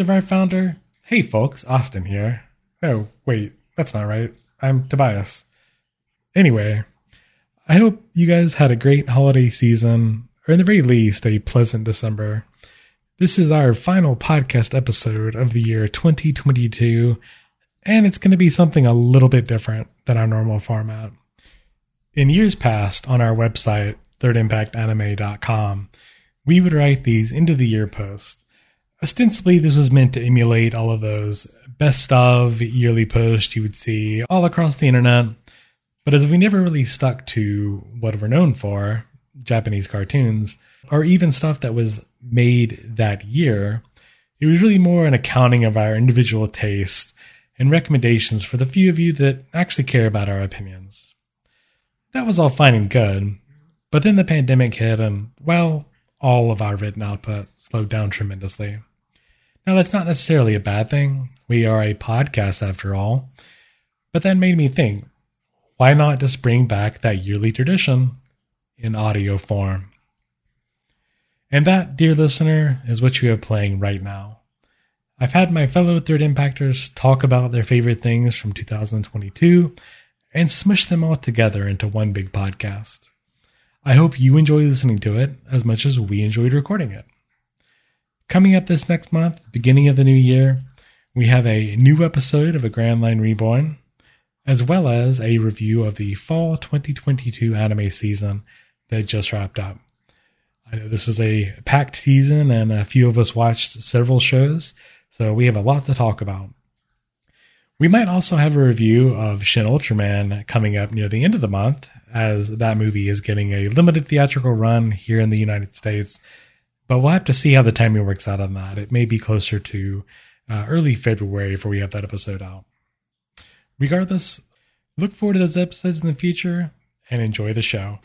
of our founder, hey folks, Austin here. Oh, wait, that's not right. I'm Tobias. Anyway, I hope you guys had a great holiday season, or in the very least, a pleasant December. This is our final podcast episode of the year 2022, and it's going to be something a little bit different than our normal format. In years past, on our website, thirdimpactanime.com, we would write these into the year posts. Ostensibly, this was meant to emulate all of those best of yearly posts you would see all across the internet. But as we never really stuck to what we're known for, Japanese cartoons, or even stuff that was made that year, it was really more an accounting of our individual taste and recommendations for the few of you that actually care about our opinions. That was all fine and good, but then the pandemic hit and, well, all of our written output slowed down tremendously. Now, that's not necessarily a bad thing. We are a podcast after all. But that made me think why not just bring back that yearly tradition in audio form? And that, dear listener, is what you are playing right now. I've had my fellow Third Impactors talk about their favorite things from 2022 and smush them all together into one big podcast. I hope you enjoy listening to it as much as we enjoyed recording it. Coming up this next month, beginning of the new year, we have a new episode of A Grand Line Reborn, as well as a review of the fall 2022 anime season that just wrapped up. I know this was a packed season, and a few of us watched several shows, so we have a lot to talk about. We might also have a review of Shin Ultraman coming up near the end of the month, as that movie is getting a limited theatrical run here in the United States. But we'll have to see how the timing works out on that. It may be closer to uh, early February before we have that episode out. Regardless, look forward to those episodes in the future and enjoy the show.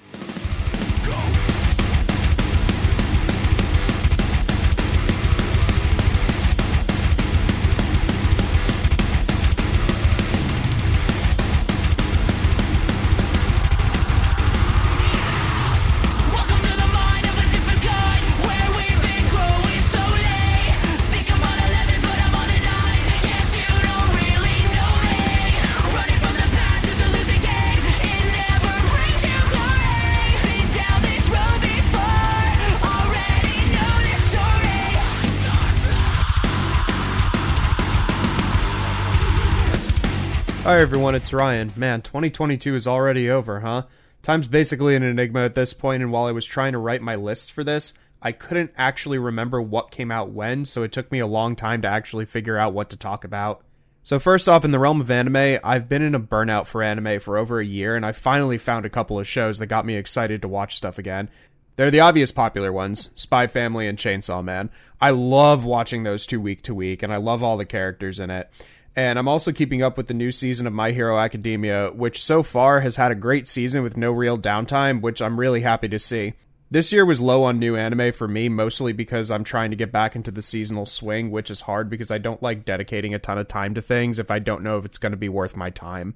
Hi everyone, it's Ryan. Man, 2022 is already over, huh? Time's basically an enigma at this point, and while I was trying to write my list for this, I couldn't actually remember what came out when, so it took me a long time to actually figure out what to talk about. So first off, in the realm of anime, I've been in a burnout for anime for over a year, and I finally found a couple of shows that got me excited to watch stuff again. They're the obvious popular ones, Spy Family and Chainsaw Man. I love watching those two week to week, and I love all the characters in it. And I'm also keeping up with the new season of My Hero Academia, which so far has had a great season with no real downtime, which I'm really happy to see. This year was low on new anime for me, mostly because I'm trying to get back into the seasonal swing, which is hard because I don't like dedicating a ton of time to things if I don't know if it's going to be worth my time.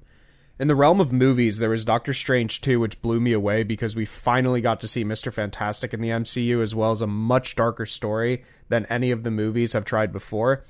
In the realm of movies, there was Doctor Strange 2, which blew me away because we finally got to see Mr. Fantastic in the MCU, as well as a much darker story than any of the movies have tried before.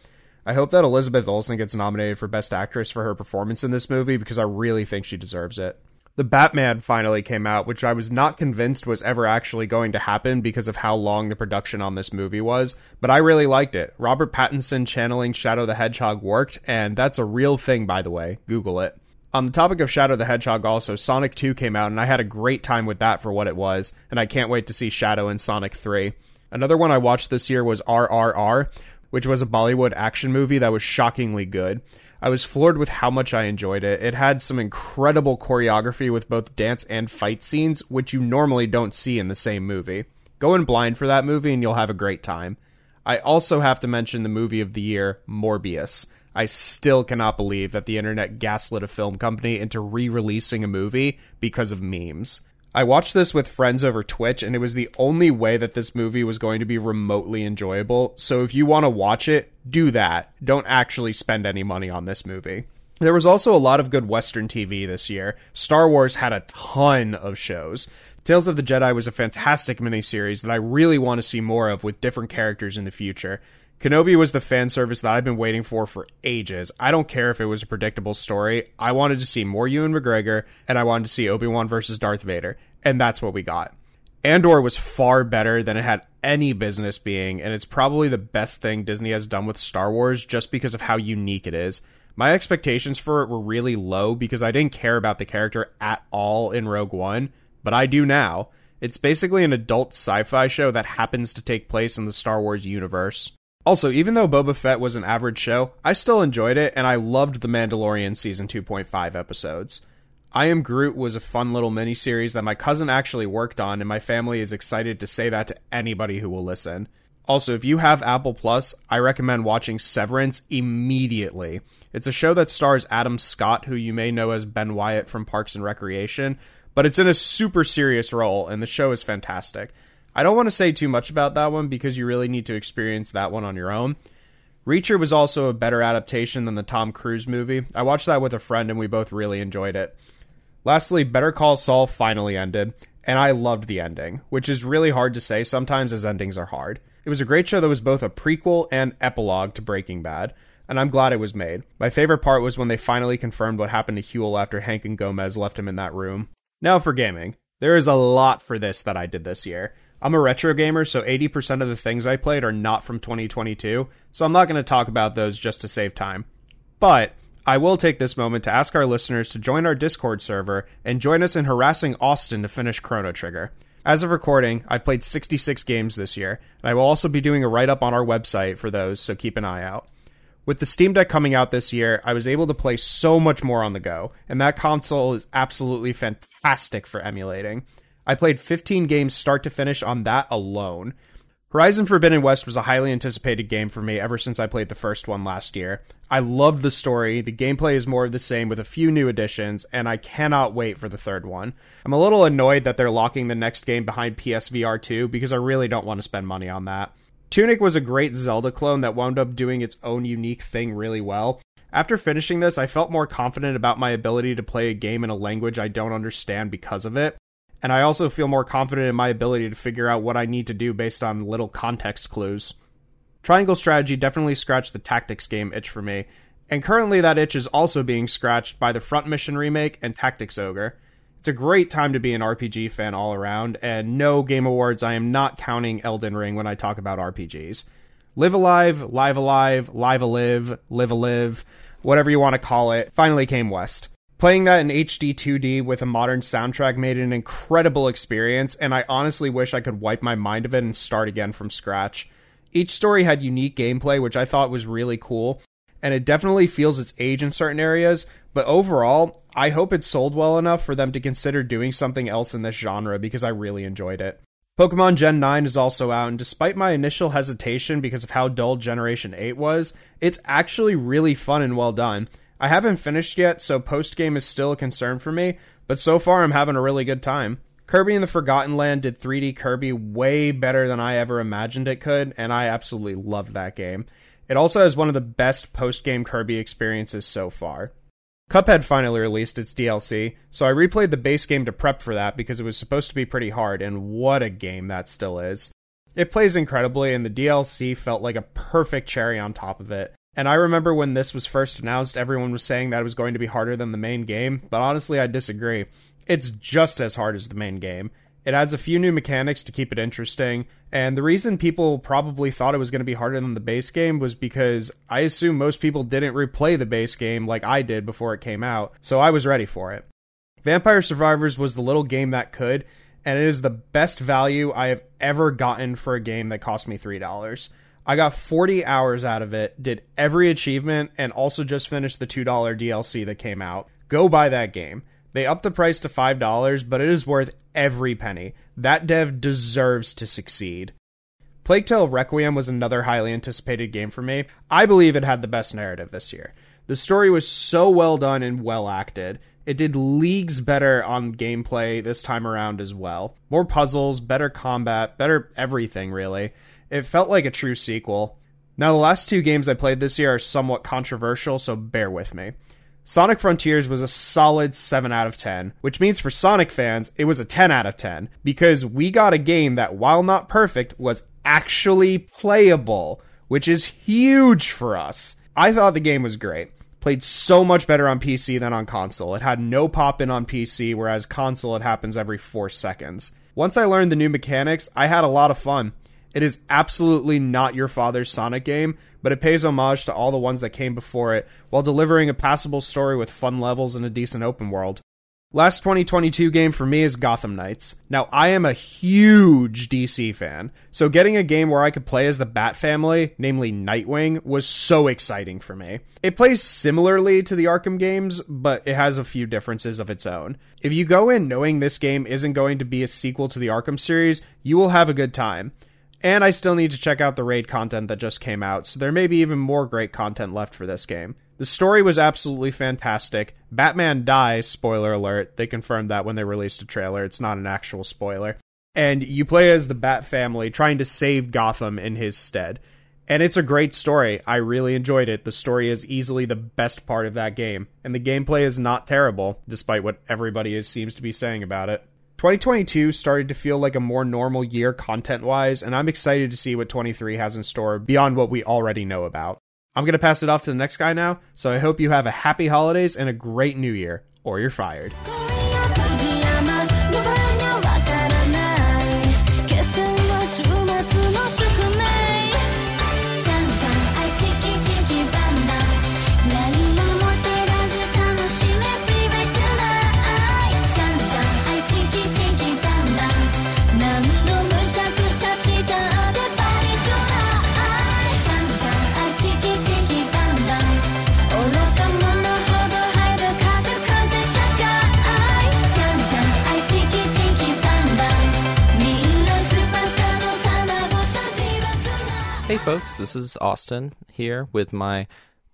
I hope that Elizabeth Olsen gets nominated for Best Actress for her performance in this movie because I really think she deserves it. The Batman finally came out, which I was not convinced was ever actually going to happen because of how long the production on this movie was, but I really liked it. Robert Pattinson channeling Shadow the Hedgehog worked, and that's a real thing, by the way. Google it. On the topic of Shadow the Hedgehog, also, Sonic 2 came out, and I had a great time with that for what it was, and I can't wait to see Shadow in Sonic 3. Another one I watched this year was RRR, which was a Bollywood action movie that was shockingly good. I was floored with how much I enjoyed it. It had some incredible choreography with both dance and fight scenes, which you normally don't see in the same movie. Go in blind for that movie and you'll have a great time. I also have to mention the movie of the year, Morbius. I still cannot believe that the internet gaslit a film company into re releasing a movie because of memes. I watched this with friends over Twitch, and it was the only way that this movie was going to be remotely enjoyable. So if you want to watch it, do that. Don't actually spend any money on this movie. There was also a lot of good Western TV this year. Star Wars had a ton of shows. Tales of the Jedi was a fantastic miniseries that I really want to see more of with different characters in the future. Kenobi was the fan service that I've been waiting for for ages. I don't care if it was a predictable story. I wanted to see more Ewan McGregor, and I wanted to see Obi Wan versus Darth Vader, and that's what we got. Andor was far better than it had any business being, and it's probably the best thing Disney has done with Star Wars just because of how unique it is. My expectations for it were really low because I didn't care about the character at all in Rogue One, but I do now. It's basically an adult sci fi show that happens to take place in the Star Wars universe. Also, even though Boba Fett was an average show, I still enjoyed it, and I loved The Mandalorian Season 2.5 episodes. I Am Groot was a fun little miniseries that my cousin actually worked on, and my family is excited to say that to anybody who will listen. Also, if you have Apple Plus, I recommend watching Severance immediately. It's a show that stars Adam Scott, who you may know as Ben Wyatt from Parks and Recreation, but it's in a super serious role, and the show is fantastic. I don't want to say too much about that one because you really need to experience that one on your own. Reacher was also a better adaptation than the Tom Cruise movie. I watched that with a friend and we both really enjoyed it. Lastly, Better Call Saul finally ended, and I loved the ending, which is really hard to say sometimes as endings are hard. It was a great show that was both a prequel and epilogue to Breaking Bad, and I'm glad it was made. My favorite part was when they finally confirmed what happened to Huell after Hank and Gomez left him in that room. Now for gaming. There is a lot for this that I did this year. I'm a retro gamer, so 80% of the things I played are not from 2022, so I'm not going to talk about those just to save time. But I will take this moment to ask our listeners to join our Discord server and join us in harassing Austin to finish Chrono Trigger. As of recording, I've played 66 games this year, and I will also be doing a write up on our website for those, so keep an eye out. With the Steam Deck coming out this year, I was able to play so much more on the go, and that console is absolutely fantastic for emulating. I played 15 games start to finish on that alone. Horizon Forbidden West was a highly anticipated game for me ever since I played the first one last year. I love the story, the gameplay is more of the same with a few new additions, and I cannot wait for the third one. I'm a little annoyed that they're locking the next game behind PSVR 2 because I really don't want to spend money on that. Tunic was a great Zelda clone that wound up doing its own unique thing really well. After finishing this, I felt more confident about my ability to play a game in a language I don't understand because of it and I also feel more confident in my ability to figure out what I need to do based on little context clues. Triangle Strategy definitely scratched the tactics game itch for me, and currently that itch is also being scratched by the Front Mission remake and Tactics Ogre. It's a great time to be an RPG fan all around, and no Game Awards, I am not counting Elden Ring when I talk about RPGs. Live Alive, Live Alive, Live Alive, Live Alive, whatever you want to call it, finally came west. Playing that in HD 2D with a modern soundtrack made an incredible experience, and I honestly wish I could wipe my mind of it and start again from scratch. Each story had unique gameplay, which I thought was really cool, and it definitely feels its age in certain areas, but overall, I hope it sold well enough for them to consider doing something else in this genre because I really enjoyed it. Pokemon Gen 9 is also out, and despite my initial hesitation because of how dull Generation 8 was, it's actually really fun and well done. I haven't finished yet, so post game is still a concern for me, but so far I'm having a really good time. Kirby in the Forgotten Land did 3D Kirby way better than I ever imagined it could, and I absolutely loved that game. It also has one of the best post game Kirby experiences so far. Cuphead finally released its DLC, so I replayed the base game to prep for that because it was supposed to be pretty hard, and what a game that still is. It plays incredibly, and the DLC felt like a perfect cherry on top of it. And I remember when this was first announced, everyone was saying that it was going to be harder than the main game, but honestly, I disagree. It's just as hard as the main game. It adds a few new mechanics to keep it interesting, and the reason people probably thought it was going to be harder than the base game was because I assume most people didn't replay the base game like I did before it came out, so I was ready for it. Vampire Survivors was the little game that could, and it is the best value I have ever gotten for a game that cost me $3. I got 40 hours out of it, did every achievement, and also just finished the $2 DLC that came out. Go buy that game. They upped the price to $5, but it is worth every penny. That dev deserves to succeed. Plague Tale Requiem was another highly anticipated game for me. I believe it had the best narrative this year. The story was so well done and well acted. It did leagues better on gameplay this time around as well. More puzzles, better combat, better everything, really. It felt like a true sequel. Now, the last two games I played this year are somewhat controversial, so bear with me. Sonic Frontiers was a solid 7 out of 10, which means for Sonic fans, it was a 10 out of 10, because we got a game that, while not perfect, was actually playable, which is huge for us. I thought the game was great. Played so much better on PC than on console. It had no pop in on PC, whereas console it happens every 4 seconds. Once I learned the new mechanics, I had a lot of fun. It is absolutely not your father's Sonic game, but it pays homage to all the ones that came before it while delivering a passable story with fun levels and a decent open world. Last 2022 game for me is Gotham Knights. Now, I am a huge DC fan, so getting a game where I could play as the Bat family, namely Nightwing, was so exciting for me. It plays similarly to the Arkham games, but it has a few differences of its own. If you go in knowing this game isn't going to be a sequel to the Arkham series, you will have a good time. And I still need to check out the raid content that just came out, so there may be even more great content left for this game. The story was absolutely fantastic. Batman dies, spoiler alert. They confirmed that when they released a trailer. It's not an actual spoiler. And you play as the Bat family trying to save Gotham in his stead. And it's a great story. I really enjoyed it. The story is easily the best part of that game. And the gameplay is not terrible, despite what everybody is, seems to be saying about it. 2022 started to feel like a more normal year content wise, and I'm excited to see what 23 has in store beyond what we already know about. I'm going to pass it off to the next guy now, so I hope you have a happy holidays and a great new year, or you're fired. Folks, this is Austin here with my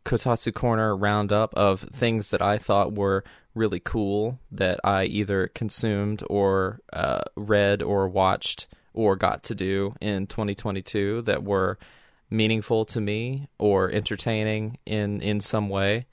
Kotatsu Corner roundup of things that I thought were really cool that I either consumed or uh, read or watched or got to do in 2022 that were meaningful to me or entertaining in in some way.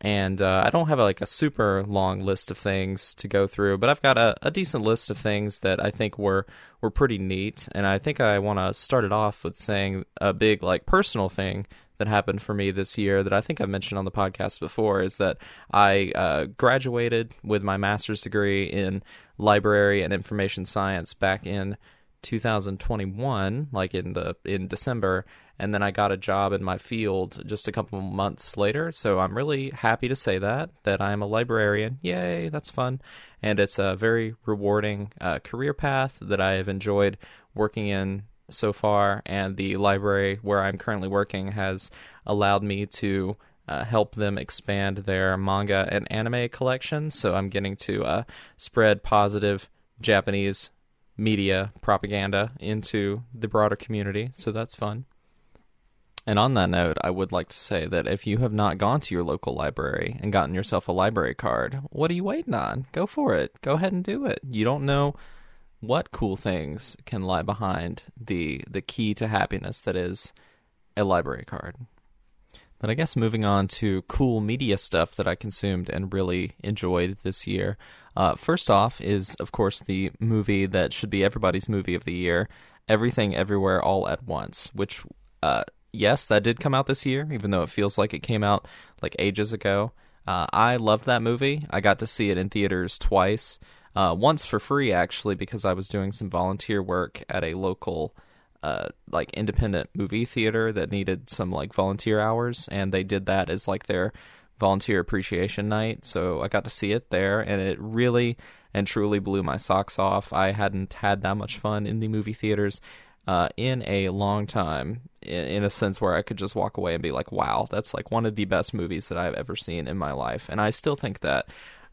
And uh, I don't have like a super long list of things to go through, but I've got a, a decent list of things that I think were were pretty neat. And I think I want to start it off with saying a big like personal thing that happened for me this year that I think I've mentioned on the podcast before is that I uh, graduated with my master's degree in library and information science back in 2021 like in the in December and then I got a job in my field just a couple months later. So I'm really happy to say that that I'm a librarian. Yay that's fun. And it's a very rewarding uh, career path that I have enjoyed working in so far. And the library where I'm currently working has allowed me to uh, help them expand their manga and anime collection. So I'm getting to uh, spread positive Japanese media propaganda into the broader community, so that's fun. And on that note, I would like to say that if you have not gone to your local library and gotten yourself a library card, what are you waiting on? Go for it. Go ahead and do it. You don't know what cool things can lie behind the the key to happiness that is a library card. But I guess moving on to cool media stuff that I consumed and really enjoyed this year. Uh, first off is, of course, the movie that should be everybody's movie of the year, Everything Everywhere All at Once, which, uh, yes, that did come out this year, even though it feels like it came out like ages ago. Uh, I loved that movie. I got to see it in theaters twice. Uh, once for free, actually, because I was doing some volunteer work at a local uh, like independent movie theater that needed some like volunteer hours, and they did that as like their volunteer appreciation night. So I got to see it there, and it really and truly blew my socks off. I hadn't had that much fun in the movie theaters uh, in a long time, in, a sense where I could just walk away and be like, "Wow, that's like one of the best movies that I've ever seen in my life," and I still think that.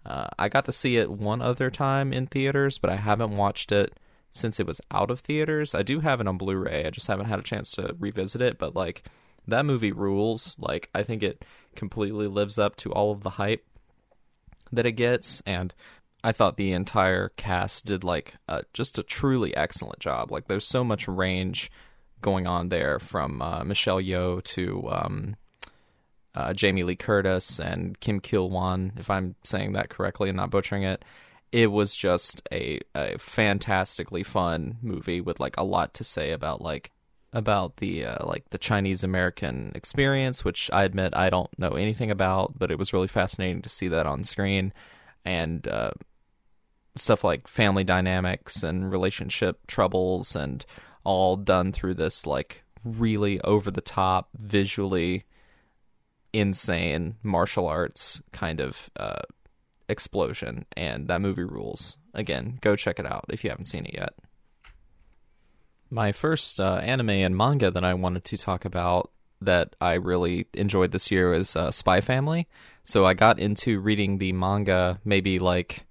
Uh, I got to see it one other time in theaters, but I haven't watched it since it was out of theaters. I do have it on Blu-ray. I just haven't had a chance to revisit it, but like that movie rules. Like I think it completely lives up to all of the hype that it gets, and I thought the entire cast did like uh, just a truly excellent job. Like there's so much range going on there from uh, Michelle Yeoh to um, uh, Jamie Lee Curtis and Kim Kil Wan, if I'm saying that correctly and not butchering it. It was just a, a fantastically fun movie with like a lot to say about like about the uh, like the Chinese American experience, which I admit I don't know anything about, but it was really fascinating to see that on screen, and uh, stuff like family dynamics and relationship troubles, and all done through this like really over the top, visually insane martial arts kind of uh, explosion, and that movie rules. Again, go check it out if you haven't seen it yet. My first uh, anime and manga that I wanted to talk about that I really enjoyed this year is uh, Spy Family. So I got into reading the manga maybe like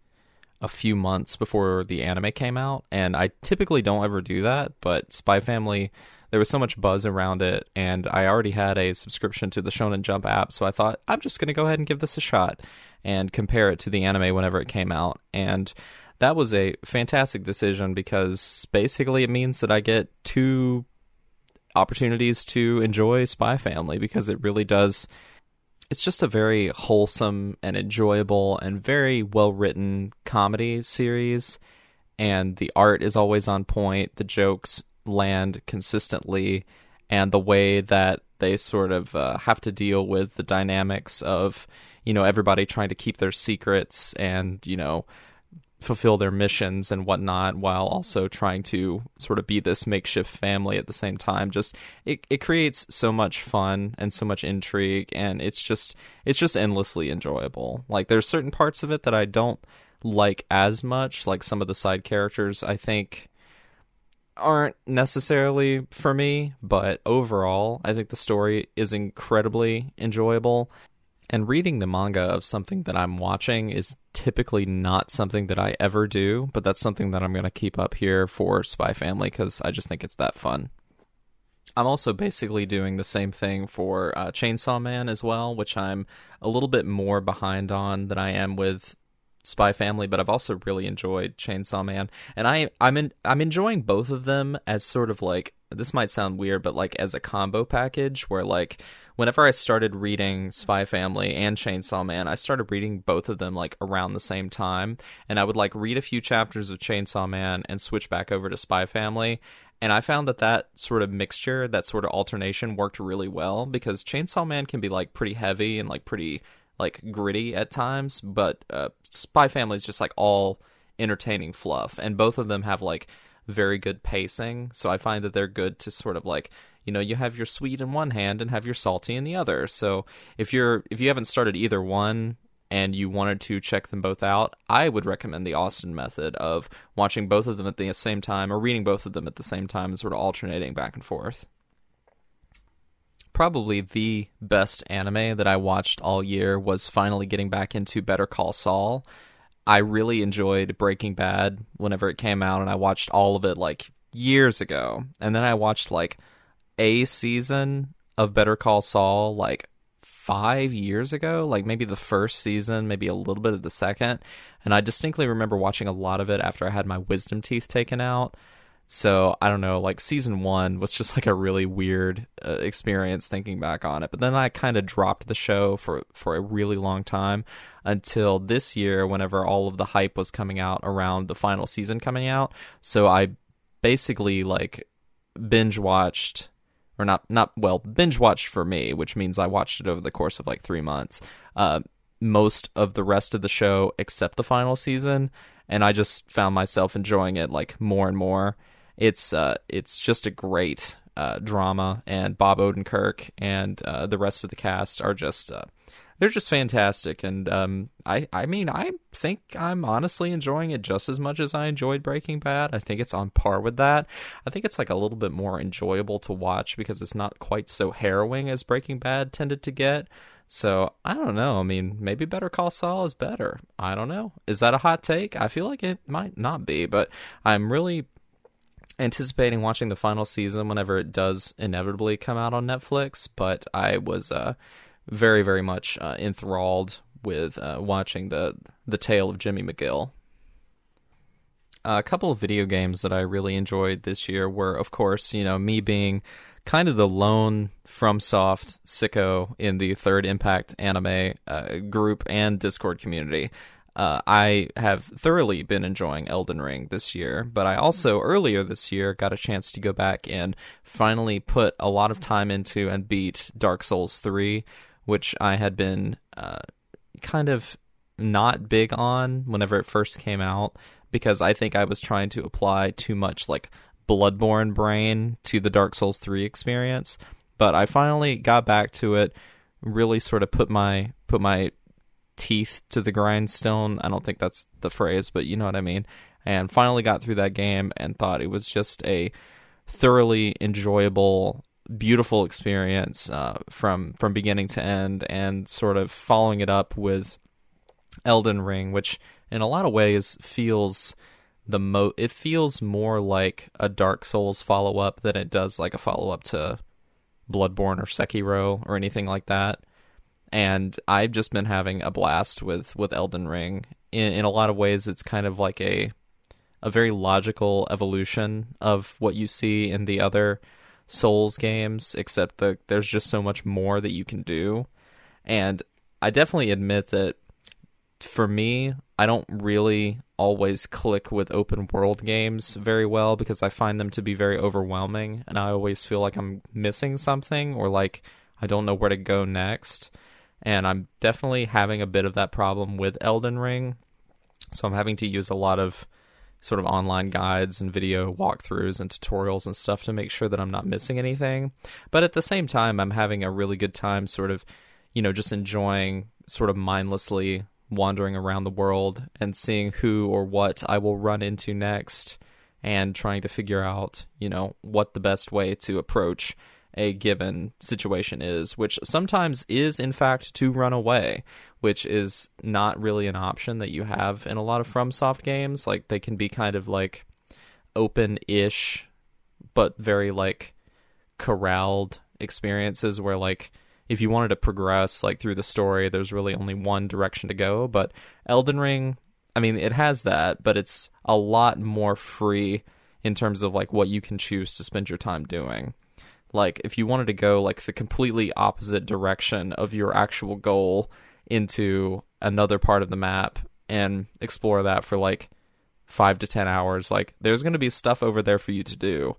a few months before the anime came out, and I typically don't ever do that, but Spy Family there was so much buzz around it and I already had a subscription to the Shonen Jump app, so I thought I'm just going to go ahead and give this a shot and compare it to the anime whenever it came out. And that was a fantastic decision because basically it means that I get two opportunities to enjoy Spy Family because it really does it's just a very wholesome and enjoyable and very well written comedy series and the art is always on point the jokes land consistently and the way that they sort of uh, have to deal with the dynamics of you know everybody trying to keep their secrets and you know fulfill their missions and whatnot while also trying to sort of be this makeshift family at the same time. Just it, it creates so much fun and so much intrigue and it's just it's just endlessly enjoyable. Like there's certain parts of it that i don't like as much. Like some of the side characters i think aren't necessarily for me but overall i think the story is incredibly enjoyable and reading the manga of something that I'm watching is typically not something that I ever do, but that's something that I'm going to keep up here for Spy Family because I just think it's that fun. I'm also basically doing the same thing for uh, Chainsaw Man as well, which I'm a little bit more behind on than I am with Spy Family, but I've also really enjoyed Chainsaw Man, and I I'm in, I'm enjoying both of them as sort of like this might sound weird, but like as a combo package where like whenever I started reading Spy Family and Chainsaw Man, I started reading both of them like around the same time, and I would like read a few chapters of Chainsaw Man and switch back over to Spy Family. And I found that that sort of mixture, that sort of alternation worked really well because Chainsaw Man can be like pretty heavy and like pretty like gritty at times, but uh, Spy Family is just like all entertaining fluff, and both of them have like very good pacing. So I find that they're good to sort of like you know you have your sweet in one hand and have your salty in the other. So if you're if you haven't started either one and you wanted to check them both out, I would recommend the Austin method of watching both of them at the same time or reading both of them at the same time and sort of alternating back and forth probably the best anime that I watched all year was finally getting back into Better Call Saul. I really enjoyed Breaking Bad whenever it came out, and I watched all of it like years ago. And then I watched like a season of Better Call Saul like five years ago, like maybe the first season, maybe a little bit of the second. And I distinctly remember watching a lot of it after I had my wisdom teeth taken out. So I don't know, like season one was just like a really weird uh, experience thinking back on it. But then I kind of dropped the show for for a really long time until this year, whenever all of the hype was coming out around the final season coming out. So I basically like binge watched or not not well binge watched for me, which means I watched it over the course of like three months. Uh, most of the rest of the show except the final season, and I just found myself enjoying it like more and more it's uh, it's just a great uh, drama, and Bob Odenkirk and uh, the rest of the cast are just uh, they're just fantastic. And um, I I mean I think I'm honestly enjoying it just as much as I enjoyed Breaking Bad. I think it's on par with that. I think it's like a little bit more enjoyable to watch because it's not quite so harrowing as Breaking Bad tended to get. So I don't know. I mean, maybe Better Call Saul is better. I don't know. Is that a hot take? I feel like it might not be, but I'm really anticipating watching the final season whenever it does inevitably come out on Netflix, but I was uh, very, very much uh, enthralled with uh, watching the the tale of Jimmy McGill. a couple of video games that I really enjoyed this year were, of course, you know, me being kind of the lone FromSoft sicko in the Third Impact anime uh, group and Discord community. Uh, I have thoroughly been enjoying Elden Ring this year, but I also earlier this year got a chance to go back and finally put a lot of time into and beat Dark Souls 3, which I had been uh, kind of not big on whenever it first came out because I think I was trying to apply too much like Bloodborne brain to the Dark Souls 3 experience. But I finally got back to it, really sort of put my put my teeth to the grindstone. I don't think that's the phrase, but you know what I mean. And finally got through that game and thought it was just a thoroughly enjoyable, beautiful experience uh, from from beginning to end, and sort of following it up with Elden Ring, which in a lot of ways feels the mo. It feels more like a Dark Souls follow up than it does like a follow up to Bloodborne or Sekiro or anything like that and I've just been having a blast with with Elden Ring. In in a lot of ways, it's kind of like a a very logical evolution of what you see in the other Souls games, except that there's just so much more that you can do. And I definitely admit that for me, I don't really always click with open world games very well because I find them to be very overwhelming and I always feel like I'm missing something or like I don't know where to go next and I'm definitely having a bit of that problem with Elden Ring. So I'm having to use a lot of sort of online guides and video walkthroughs and tutorials and stuff to make sure that I'm not missing anything. But at the same time, I'm having a really good time sort of, you know, just enjoying sort of mindlessly wandering around the world and seeing who or what I will run into next and trying to figure out, you know, what the best way to approach a given situation is, which sometimes is, in fact, to run away, which is not really an option that you have in a lot of FromSoft games. Like, they can be kind of like open ish, but very like corralled experiences where, like, if you wanted to progress like through the story, there's really only one direction to go. But Elden Ring, I mean, it has that, but it's a lot more free in terms of like what you can choose to spend your time doing like if you wanted to go like the completely opposite direction of your actual goal into another part of the map and explore that for like 5 to 10 hours like there's going to be stuff over there for you to do.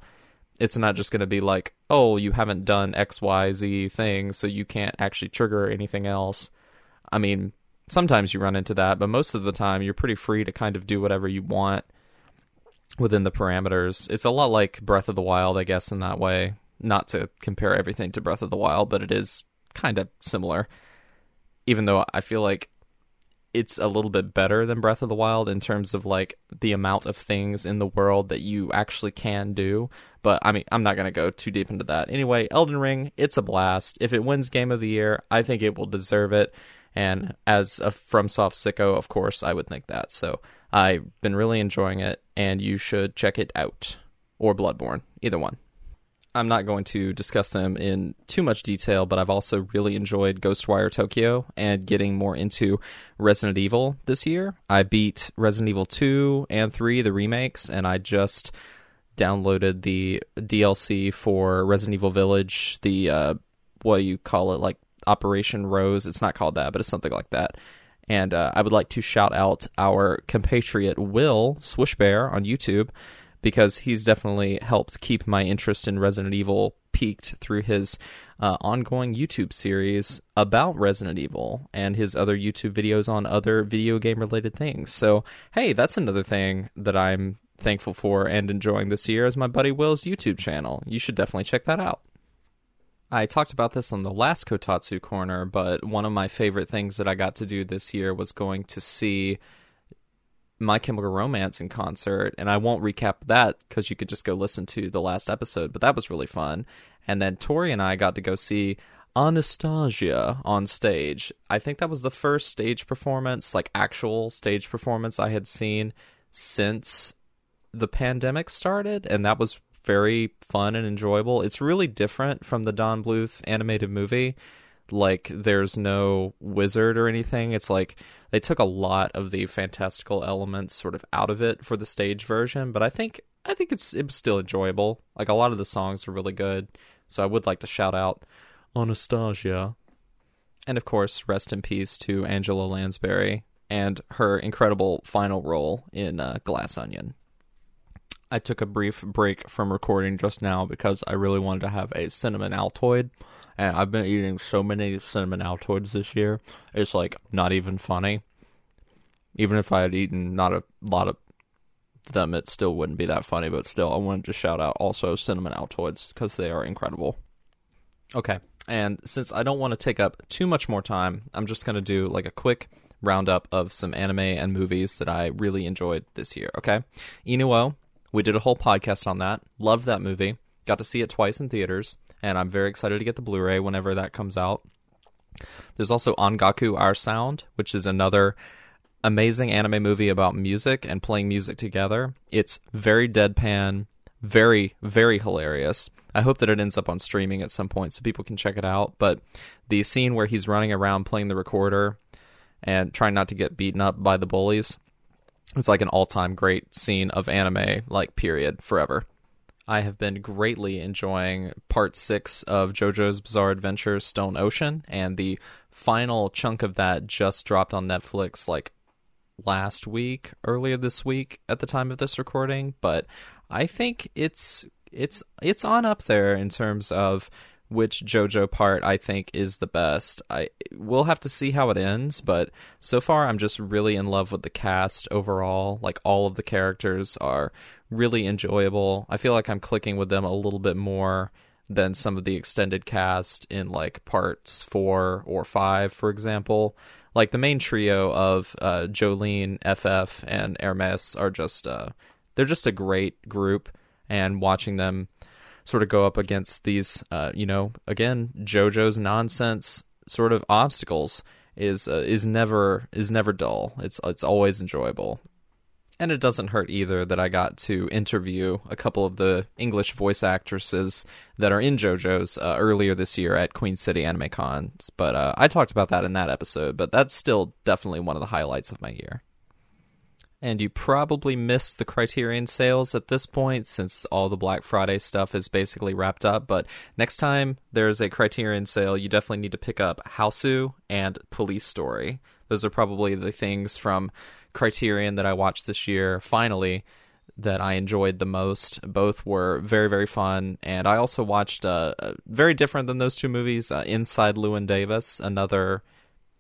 It's not just going to be like oh you haven't done xyz thing so you can't actually trigger anything else. I mean sometimes you run into that but most of the time you're pretty free to kind of do whatever you want within the parameters. It's a lot like breath of the wild i guess in that way not to compare everything to Breath of the Wild, but it is kind of similar. Even though I feel like it's a little bit better than Breath of the Wild in terms of like the amount of things in the world that you actually can do. But I mean, I'm not going to go too deep into that. Anyway, Elden Ring, it's a blast. If it wins Game of the Year, I think it will deserve it. And as a FromSoft sicko, of course, I would think that. So I've been really enjoying it, and you should check it out. Or Bloodborne, either one. I'm not going to discuss them in too much detail, but I've also really enjoyed Ghostwire Tokyo and getting more into Resident Evil this year. I beat Resident Evil 2 and 3, the remakes, and I just downloaded the DLC for Resident Evil Village, the uh, what do you call it, like Operation Rose. It's not called that, but it's something like that. And uh, I would like to shout out our compatriot Will Swishbear on YouTube because he's definitely helped keep my interest in Resident Evil peaked through his uh, ongoing YouTube series about Resident Evil and his other YouTube videos on other video game related things. So, hey, that's another thing that I'm thankful for and enjoying this year is my buddy Will's YouTube channel. You should definitely check that out. I talked about this on the last Kotatsu Corner, but one of my favorite things that I got to do this year was going to see my Chemical Romance in concert, and I won't recap that because you could just go listen to the last episode. But that was really fun. And then Tori and I got to go see Anastasia on stage. I think that was the first stage performance, like actual stage performance I had seen since the pandemic started, and that was very fun and enjoyable. It's really different from the Don Bluth animated movie. Like there's no wizard or anything. It's like they took a lot of the fantastical elements sort of out of it for the stage version, but I think I think it's it still enjoyable. Like a lot of the songs are really good. So I would like to shout out Anastasia. And of course, rest in peace to Angela Lansbury and her incredible final role in uh, Glass Onion. I took a brief break from recording just now because I really wanted to have a cinnamon Altoid, and I've been eating so many cinnamon Altoids this year. It's like not even funny. Even if I had eaten not a lot of them, it still wouldn't be that funny. But still, I wanted to shout out also cinnamon Altoids because they are incredible. Okay, and since I don't want to take up too much more time, I'm just going to do like a quick roundup of some anime and movies that I really enjoyed this year. Okay, Inu-Oh, we did a whole podcast on that. Loved that movie. Got to see it twice in theaters, and I'm very excited to get the Blu-ray whenever that comes out. There's also Ongaku Our Sound, which is another amazing anime movie about music and playing music together. It's very deadpan, very, very hilarious. I hope that it ends up on streaming at some point so people can check it out. But the scene where he's running around playing the recorder and trying not to get beaten up by the bullies, it's like an all time great scene of anime, like, period, forever. I have been greatly enjoying part six of JoJo's Bizarre Adventure Stone Ocean, and the final chunk of that just dropped on Netflix like last week, earlier this week at the time of this recording. But I think it's it's it's on up there in terms of which JoJo part I think is the best. I we'll have to see how it ends, but so far I'm just really in love with the cast overall. Like all of the characters are really enjoyable. I feel like I'm clicking with them a little bit more than some of the extended cast in like parts 4 or 5 for example. Like the main trio of uh, Jolyne, FF, and Hermes are just uh, they're just a great group, and watching them sort of go up against these, uh, you know, again, JoJo's nonsense sort of obstacles is uh, is never is never dull. It's it's always enjoyable. And it doesn't hurt either that I got to interview a couple of the English voice actresses that are in JoJo's uh, earlier this year at Queen City Anime Cons. But uh, I talked about that in that episode, but that's still definitely one of the highlights of my year and you probably missed the Criterion sales at this point since all the Black Friday stuff is basically wrapped up. But next time there's a Criterion sale, you definitely need to pick up Hausu and Police Story. Those are probably the things from Criterion that I watched this year, finally, that I enjoyed the most. Both were very, very fun. And I also watched, uh, uh, very different than those two movies, uh, Inside Llewyn Davis, another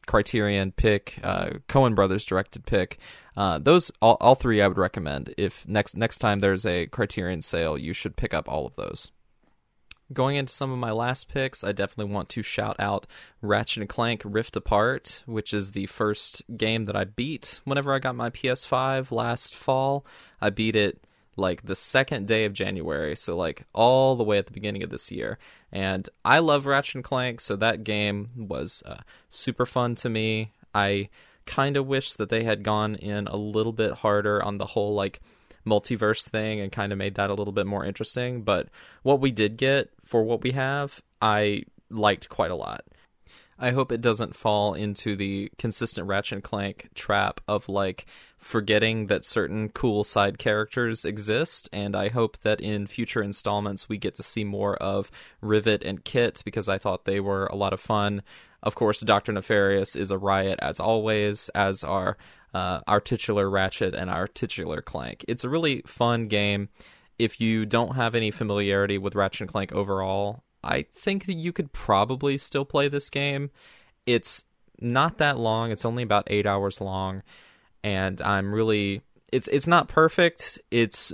Criterion pick, uh, Coen Brothers directed pick. Uh, those all, all three I would recommend. If next next time there's a Criterion sale, you should pick up all of those. Going into some of my last picks, I definitely want to shout out Ratchet and Clank Rift Apart, which is the first game that I beat whenever I got my PS5 last fall. I beat it like the second day of January, so like all the way at the beginning of this year. And I love Ratchet and Clank, so that game was uh, super fun to me. I kind of wish that they had gone in a little bit harder on the whole like multiverse thing and kind of made that a little bit more interesting. But what we did get for what we have, I liked quite a lot. I hope it doesn't fall into the consistent Ratchet and Clank trap of like forgetting that certain cool side characters exist. And I hope that in future installments we get to see more of Rivet and Kit because I thought they were a lot of fun. Of course, Doctor Nefarious is a riot as always, as are uh, our titular Ratchet and our titular Clank. It's a really fun game. If you don't have any familiarity with Ratchet and Clank overall, I think that you could probably still play this game. It's not that long. It's only about 8 hours long and I'm really it's it's not perfect. It's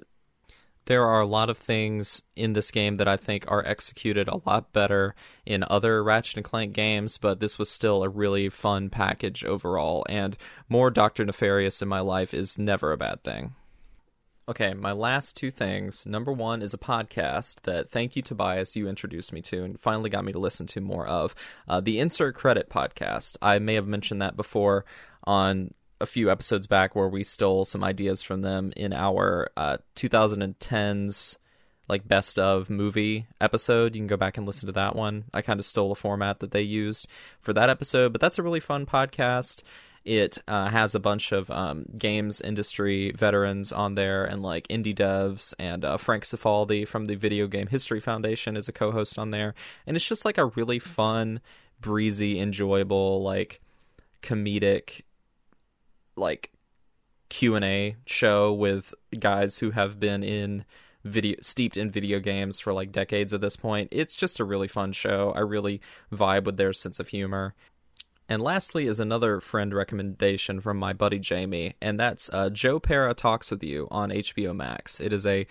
there are a lot of things in this game that I think are executed a lot better in other Ratchet and Clank games, but this was still a really fun package overall and more Dr. Nefarious in my life is never a bad thing. Okay, my last two things. Number one is a podcast that thank you, Tobias, you introduced me to and finally got me to listen to more of. Uh, the Insert Credit podcast. I may have mentioned that before on a few episodes back where we stole some ideas from them in our uh, 2010s like best of movie episode. You can go back and listen to that one. I kind of stole the format that they used for that episode, but that's a really fun podcast. It uh, has a bunch of um, games industry veterans on there and like indie devs, and uh, Frank Cifaldi from the Video Game History Foundation is a co host on there. And it's just like a really fun, breezy, enjoyable, like comedic, like Q&A show with guys who have been in video steeped in video games for like decades at this point. It's just a really fun show. I really vibe with their sense of humor. And lastly is another friend recommendation from my buddy Jamie, and that's uh, Joe Pera Talks with You on HBO Max. It is a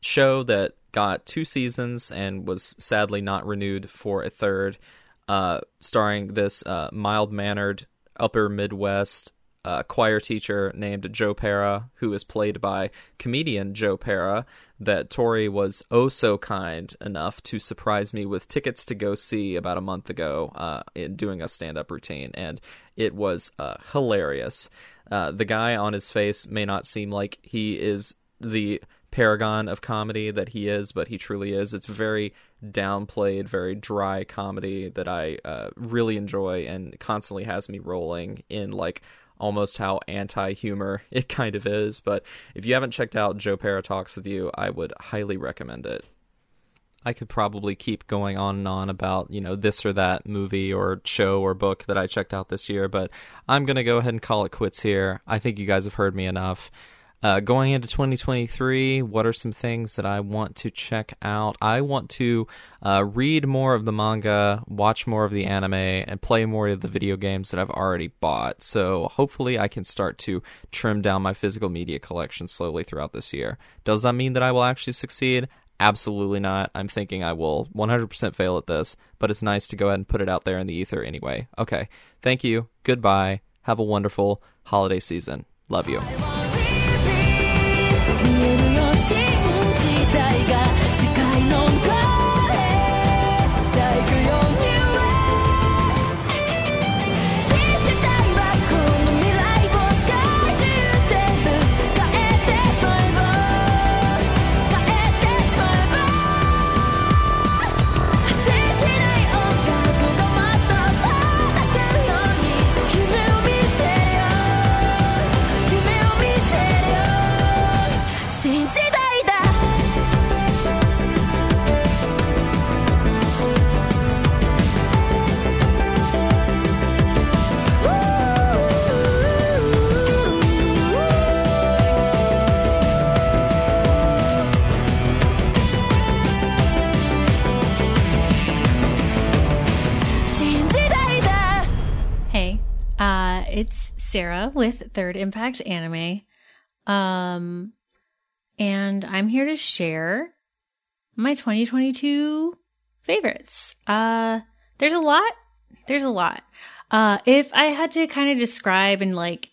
show that got two seasons and was sadly not renewed for a third, uh, starring this uh, mild mannered upper Midwest uh, choir teacher named Joe Pera, who is played by comedian Joe Pera, that Tori was oh so kind enough to surprise me with tickets to go see about a month ago uh, in doing a stand up routine. And it was uh, hilarious. Uh, the guy on his face may not seem like he is the paragon of comedy that he is, but he truly is. It's very downplayed, very dry comedy that I uh, really enjoy and constantly has me rolling in like almost how anti humor it kind of is. But if you haven't checked out Joe Pera Talks with You, I would highly recommend it. I could probably keep going on and on about, you know, this or that movie or show or book that I checked out this year, but I'm going to go ahead and call it quits here. I think you guys have heard me enough. Uh, going into 2023, what are some things that I want to check out? I want to uh, read more of the manga, watch more of the anime, and play more of the video games that I've already bought. So hopefully, I can start to trim down my physical media collection slowly throughout this year. Does that mean that I will actually succeed? Absolutely not. I'm thinking I will 100% fail at this, but it's nice to go ahead and put it out there in the ether anyway. Okay. Thank you. Goodbye. Have a wonderful holiday season. Love you. 新時代が Sarah with Third Impact Anime. Um, and I'm here to share my 2022 favorites. Uh, there's a lot. There's a lot. Uh, if I had to kind of describe and like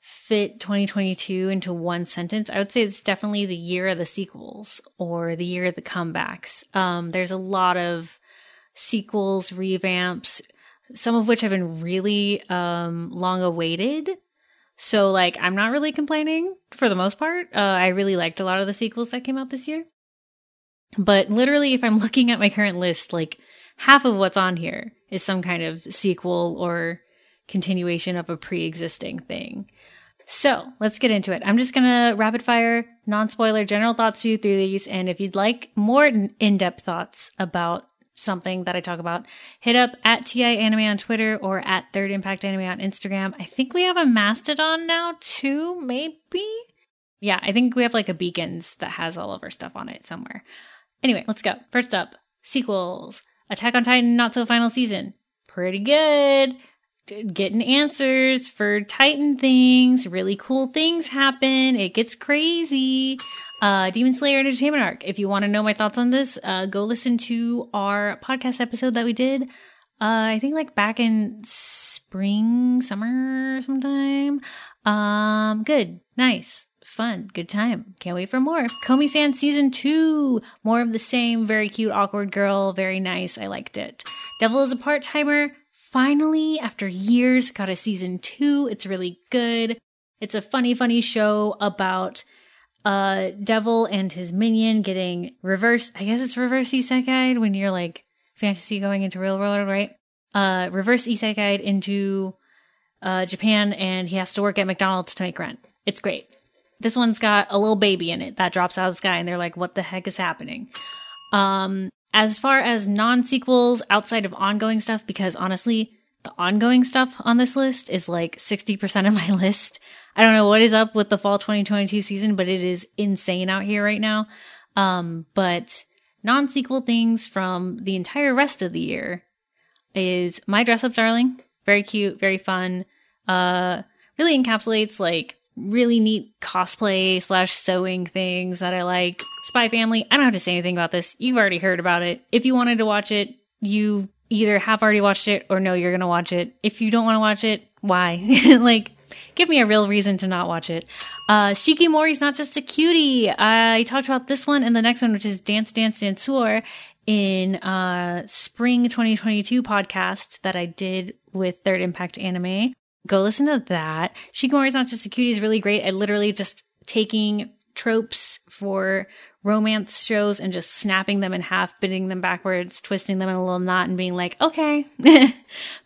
fit 2022 into one sentence, I would say it's definitely the year of the sequels or the year of the comebacks. Um, there's a lot of sequels, revamps, some of which have been really um long awaited. So like I'm not really complaining for the most part. Uh I really liked a lot of the sequels that came out this year. But literally if I'm looking at my current list, like half of what's on here is some kind of sequel or continuation of a pre-existing thing. So let's get into it. I'm just gonna rapid fire, non spoiler, general thoughts to you through these. And if you'd like more in depth thoughts about something that I talk about, hit up at TI Anime on Twitter or at Third Impact Anime on Instagram. I think we have a Mastodon now too, maybe? Yeah, I think we have like a Beacons that has all of our stuff on it somewhere. Anyway, let's go. First up, sequels. Attack on Titan, not so final season. Pretty good getting answers for Titan things. Really cool things happen. It gets crazy. Uh, Demon Slayer Entertainment Arc. If you want to know my thoughts on this, uh, go listen to our podcast episode that we did. Uh, I think like back in spring, summer, sometime. Um, good, nice, fun, good time. Can't wait for more. Komi-san season two. More of the same. Very cute, awkward girl. Very nice. I liked it. Devil is a part timer finally, after years, got a season two. It's really good. It's a funny, funny show about uh devil and his minion getting reverse I guess it's reverse isekai when you're like fantasy going into real world, right? Uh reverse isekai into uh Japan and he has to work at McDonald's to make rent. It's great. This one's got a little baby in it that drops out of the sky and they're like, what the heck is happening? Um as far as non-sequels outside of ongoing stuff, because honestly, the ongoing stuff on this list is like 60% of my list. I don't know what is up with the fall 2022 season, but it is insane out here right now. Um, but non-sequel things from the entire rest of the year is My Dress Up Darling. Very cute, very fun. Uh, really encapsulates like really neat cosplay slash sewing things that I like. Spy Family. I don't have to say anything about this. You've already heard about it. If you wanted to watch it, you either have already watched it or know you're going to watch it. If you don't want to watch it, why? like, give me a real reason to not watch it. Uh, Shikimori's not just a cutie. I talked about this one and the next one, which is Dance Dance Danseur in, uh, spring 2022 podcast that I did with Third Impact Anime. Go listen to that. Shikimori's not just a cutie is really great. I literally just taking tropes for romance shows and just snapping them in half, bending them backwards, twisting them in a little knot and being like, okay,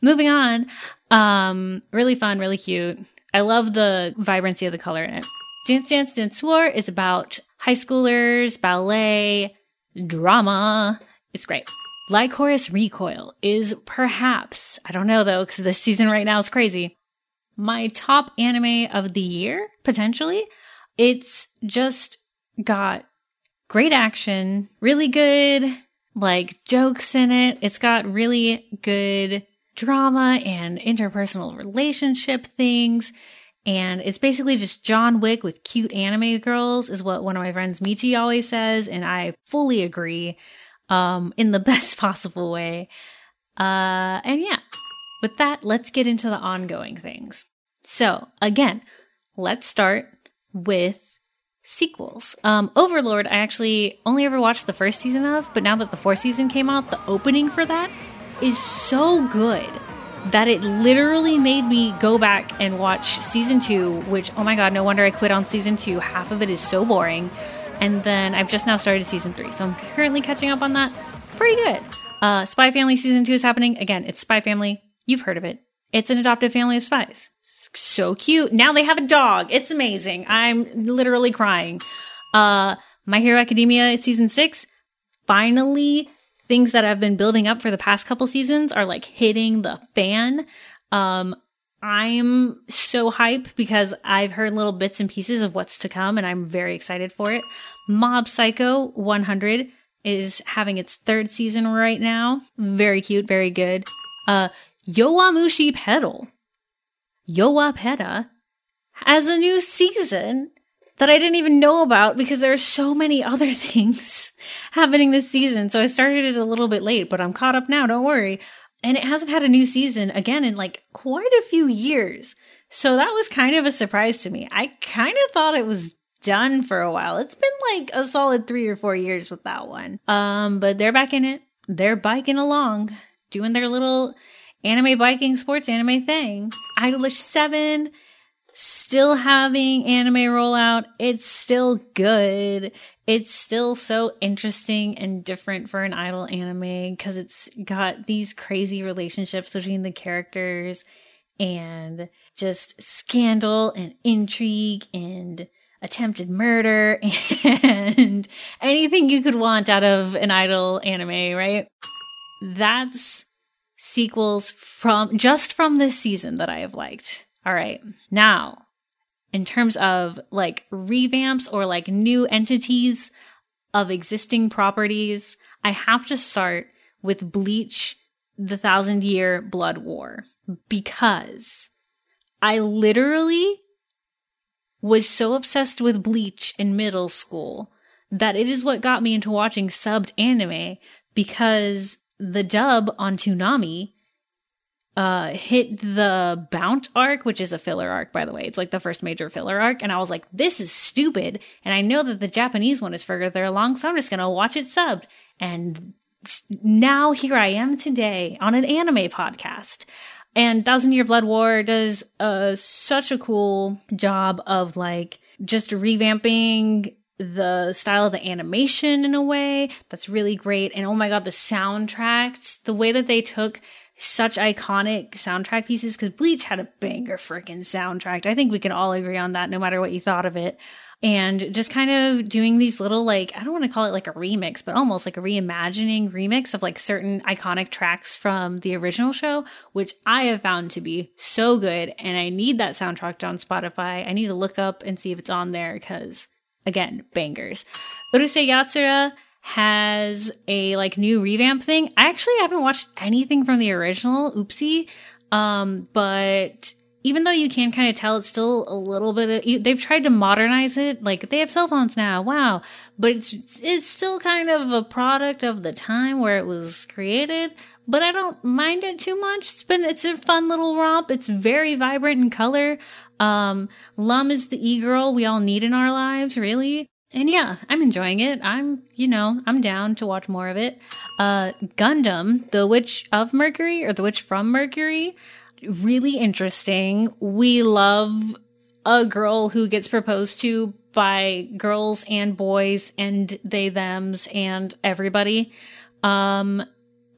moving on. Um, really fun, really cute. I love the vibrancy of the color in it. Dance Dance Danseur is about high schoolers, ballet, drama. It's great. Lycoris Recoil is perhaps, I don't know though, because this season right now is crazy, my top anime of the year, potentially. It's just got great action, really good, like jokes in it. It's got really good drama and interpersonal relationship things. And it's basically just John Wick with cute anime girls is what one of my friends Michi always says. And I fully agree, um, in the best possible way. Uh, and yeah, with that, let's get into the ongoing things. So again, let's start with sequels. Um, Overlord, I actually only ever watched the first season of, but now that the fourth season came out, the opening for that is so good that it literally made me go back and watch season two, which, oh my god, no wonder I quit on season two. Half of it is so boring. And then I've just now started season three, so I'm currently catching up on that. Pretty good. Uh, Spy Family season two is happening. Again, it's Spy Family. You've heard of it. It's an adoptive family of spies so cute. Now they have a dog. It's amazing. I'm literally crying. Uh, My Hero Academia season six, finally, things that I've been building up for the past couple seasons are like hitting the fan. Um, I'm so hyped because I've heard little bits and pieces of what's to come and I'm very excited for it. Mob Psycho 100 is having its third season right now. Very cute, very good. Uh, Yowamushi Pedal Yowa Peta has a new season that I didn't even know about because there are so many other things happening this season. So I started it a little bit late, but I'm caught up now. Don't worry. And it hasn't had a new season again in like quite a few years. So that was kind of a surprise to me. I kind of thought it was done for a while. It's been like a solid three or four years with that one. Um, but they're back in it. They're biking along, doing their little anime biking sports anime thing. Idolish 7 still having anime rollout. It's still good. It's still so interesting and different for an idol anime because it's got these crazy relationships between the characters and just scandal and intrigue and attempted murder and anything you could want out of an idol anime, right? That's sequels from just from this season that I have liked. All right. Now, in terms of like revamps or like new entities of existing properties, I have to start with Bleach the Thousand Year Blood War because I literally was so obsessed with Bleach in middle school that it is what got me into watching subbed anime because the dub on Toonami uh hit the Bount arc, which is a filler arc, by the way. It's like the first major filler arc. And I was like, this is stupid. And I know that the Japanese one is further along, so I'm just gonna watch it subbed. And now here I am today on an anime podcast. And Thousand Year Blood War does uh, such a cool job of like just revamping the style of the animation in a way that's really great. And oh my god, the soundtrack, the way that they took such iconic soundtrack pieces, because Bleach had a banger freaking soundtrack. I think we can all agree on that, no matter what you thought of it. And just kind of doing these little, like, I don't want to call it like a remix, but almost like a reimagining remix of like certain iconic tracks from the original show, which I have found to be so good. And I need that soundtrack on Spotify. I need to look up and see if it's on there because again, bangers. Urusei Yatsura has a like new revamp thing. I actually haven't watched anything from the original, oopsie. Um, but even though you can kind of tell it's still a little bit of, they've tried to modernize it. Like they have cell phones now. Wow. But it's, it's still kind of a product of the time where it was created. But I don't mind it too much. It's been, it's a fun little romp. It's very vibrant in color. Um, Lum is the e-girl we all need in our lives, really. And yeah, I'm enjoying it. I'm, you know, I'm down to watch more of it. Uh, Gundam, The Witch of Mercury or The Witch from Mercury, really interesting. We love a girl who gets proposed to by girls and boys and they thems and everybody. Um,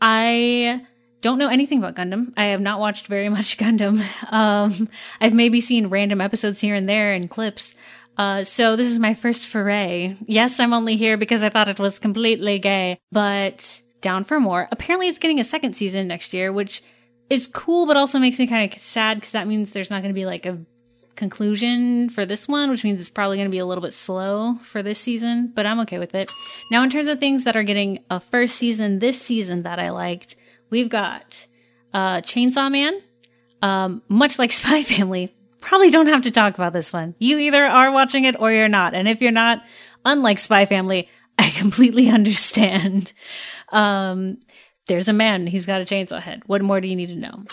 I don't know anything about Gundam. I have not watched very much Gundam. Um, I've maybe seen random episodes here and there and clips. Uh, so this is my first foray. Yes, I'm only here because I thought it was completely gay, but down for more. Apparently it's getting a second season next year, which is cool, but also makes me kind of sad because that means there's not going to be like a conclusion for this one, which means it's probably going to be a little bit slow for this season, but I'm okay with it. Now, in terms of things that are getting a first season this season that I liked, we've got uh, Chainsaw Man, um, much like Spy Family. Probably don't have to talk about this one. You either are watching it or you're not. And if you're not, unlike Spy Family, I completely understand. Um, there's a man. He's got a chainsaw head. What more do you need to know?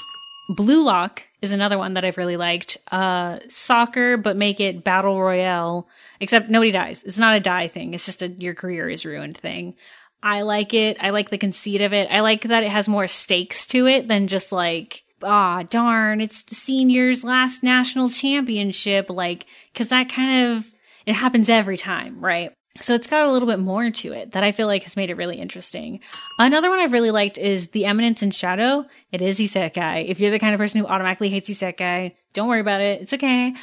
Blue Lock is another one that I've really liked. Uh, soccer, but make it battle royale. Except nobody dies. It's not a die thing. It's just a your career is ruined thing. I like it. I like the conceit of it. I like that it has more stakes to it than just like, ah, darn, it's the seniors' last national championship. Like, cause that kind of, it happens every time, right? So it's got a little bit more to it that I feel like has made it really interesting. Another one I've really liked is The Eminence in Shadow. It is isekai. If you're the kind of person who automatically hates isekai, don't worry about it. It's okay.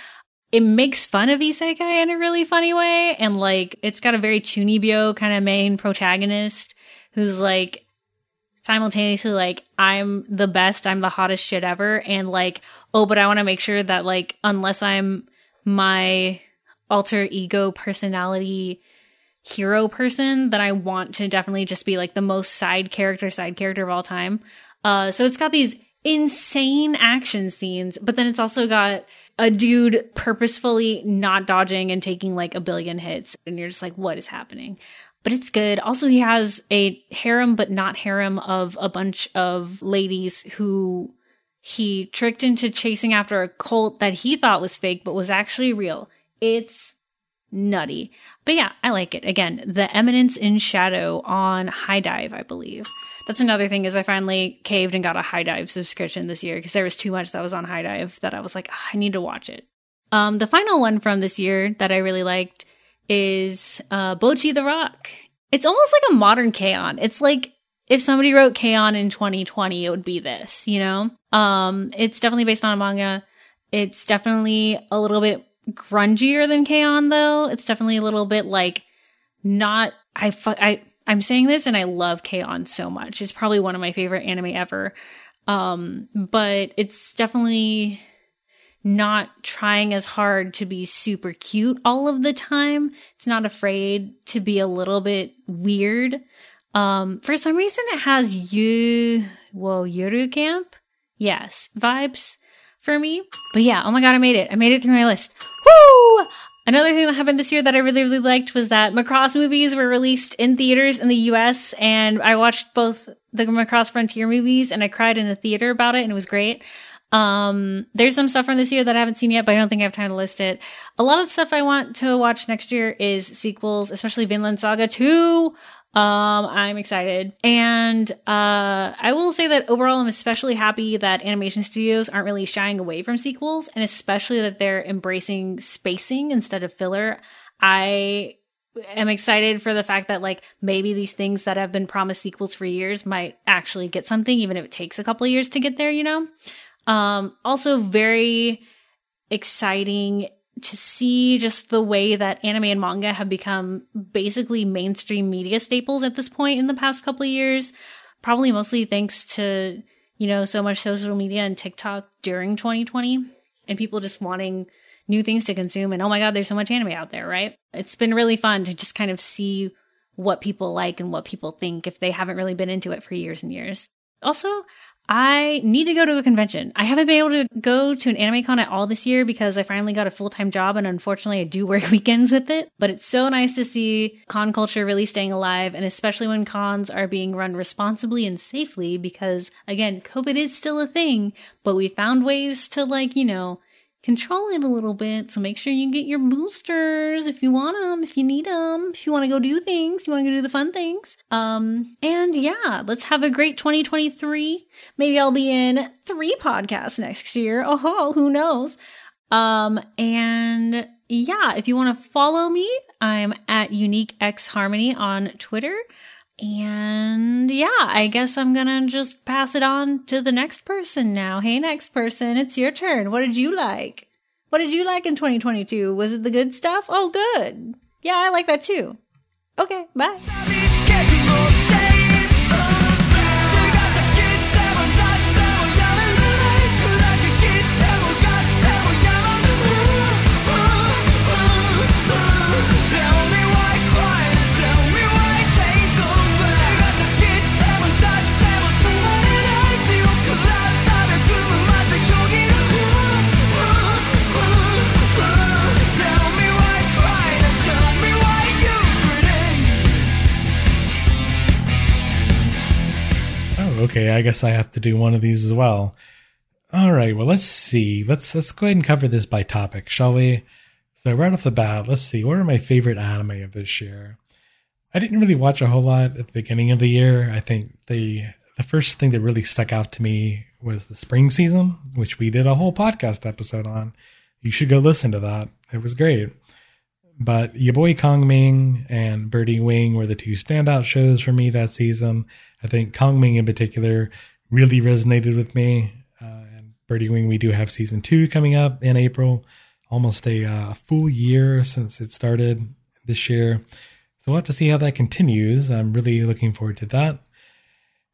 It makes fun of isekai in a really funny way. And like, it's got a very chunibyo kind of main protagonist who's like, simultaneously like, I'm the best, I'm the hottest shit ever. And like, oh, but I want to make sure that like, unless I'm my alter ego personality hero person that I want to definitely just be like the most side character, side character of all time. Uh, so it's got these insane action scenes, but then it's also got a dude purposefully not dodging and taking like a billion hits. And you're just like, what is happening? But it's good. Also, he has a harem, but not harem of a bunch of ladies who he tricked into chasing after a cult that he thought was fake, but was actually real. It's nutty. But yeah, I like it. Again, The Eminence in Shadow on HIDIVE, I believe. That's another thing is I finally caved and got a HIDIVE subscription this year because there was too much that was on HIDIVE that I was like, "Ah, I need to watch it. Um, the final one from this year that I really liked is uh, the Rock. It's almost like a modern K-On! It's like if somebody wrote K-On! in 2020, it would be this, you know? Um, it's definitely based on a manga. It's definitely a little bit grungier than K-On! though. It's definitely a little bit like not, I, fu- I, I'm saying this and I love K-On! so much. It's probably one of my favorite anime ever. Um, but it's definitely not trying as hard to be super cute all of the time. It's not afraid to be a little bit weird. Um, for some reason it has you, whoa, Yuru Camp? Yes, vibes for me. But yeah, oh my god, I made it. I made it through my list. Woo! Another thing that happened this year that I really, really liked was that Macross movies were released in theaters in the US, and I watched both the Macross Frontier movies, and I cried in a theater about it, and it was great. Um, there's some stuff from this year that I haven't seen yet, but I don't think I have time to list it. A lot of the stuff I want to watch next year is sequels, especially Vinland Saga 2. Um, I'm excited. And, uh, I will say that overall, I'm especially happy that animation studios aren't really shying away from sequels and especially that they're embracing spacing instead of filler. I am excited for the fact that like maybe these things that have been promised sequels for years might actually get something, even if it takes a couple years to get there, you know? Um, also very exciting to see just the way that anime and manga have become basically mainstream media staples at this point in the past couple of years. Probably mostly thanks to, you know, so much social media and TikTok during 2020 and people just wanting new things to consume. And oh my God, there's so much anime out there, right? It's been really fun to just kind of see what people like and what people think if they haven't really been into it for years and years. Also, I need to go to a convention. I haven't been able to go to an anime con at all this year because I finally got a full time job and unfortunately I do work weekends with it. But it's so nice to see con culture really staying alive and especially when cons are being run responsibly and safely because again, COVID is still a thing, but we found ways to like, you know, control it a little bit. So make sure you get your boosters if you want them, if you need them, if you want to go do things, you want to go do the fun things. Um, and yeah, let's have a great 2023. Maybe I'll be in three podcasts next year. Oh, who knows? Um, and yeah, if you want to follow me, I'm at Unique X Harmony on Twitter. And yeah, I guess I'm gonna just pass it on to the next person now. Hey, next person, it's your turn. What did you like? What did you like in 2022? Was it the good stuff? Oh, good. Yeah, I like that too. Okay, bye. Okay. I guess I have to do one of these as well. All right. Well, let's see. Let's let's go ahead and cover this by topic, shall we? So right off the bat, let's see. What are my favorite anime of this year? I didn't really watch a whole lot at the beginning of the year. I think the the first thing that really stuck out to me was the spring season, which we did a whole podcast episode on. You should go listen to that. It was great. But your boy Kong Ming and Birdie Wing were the two standout shows for me that season. I think Kong Ming in particular really resonated with me. Uh, and Birdie Wing, we do have season two coming up in April, almost a uh, full year since it started this year. So we'll have to see how that continues. I'm really looking forward to that.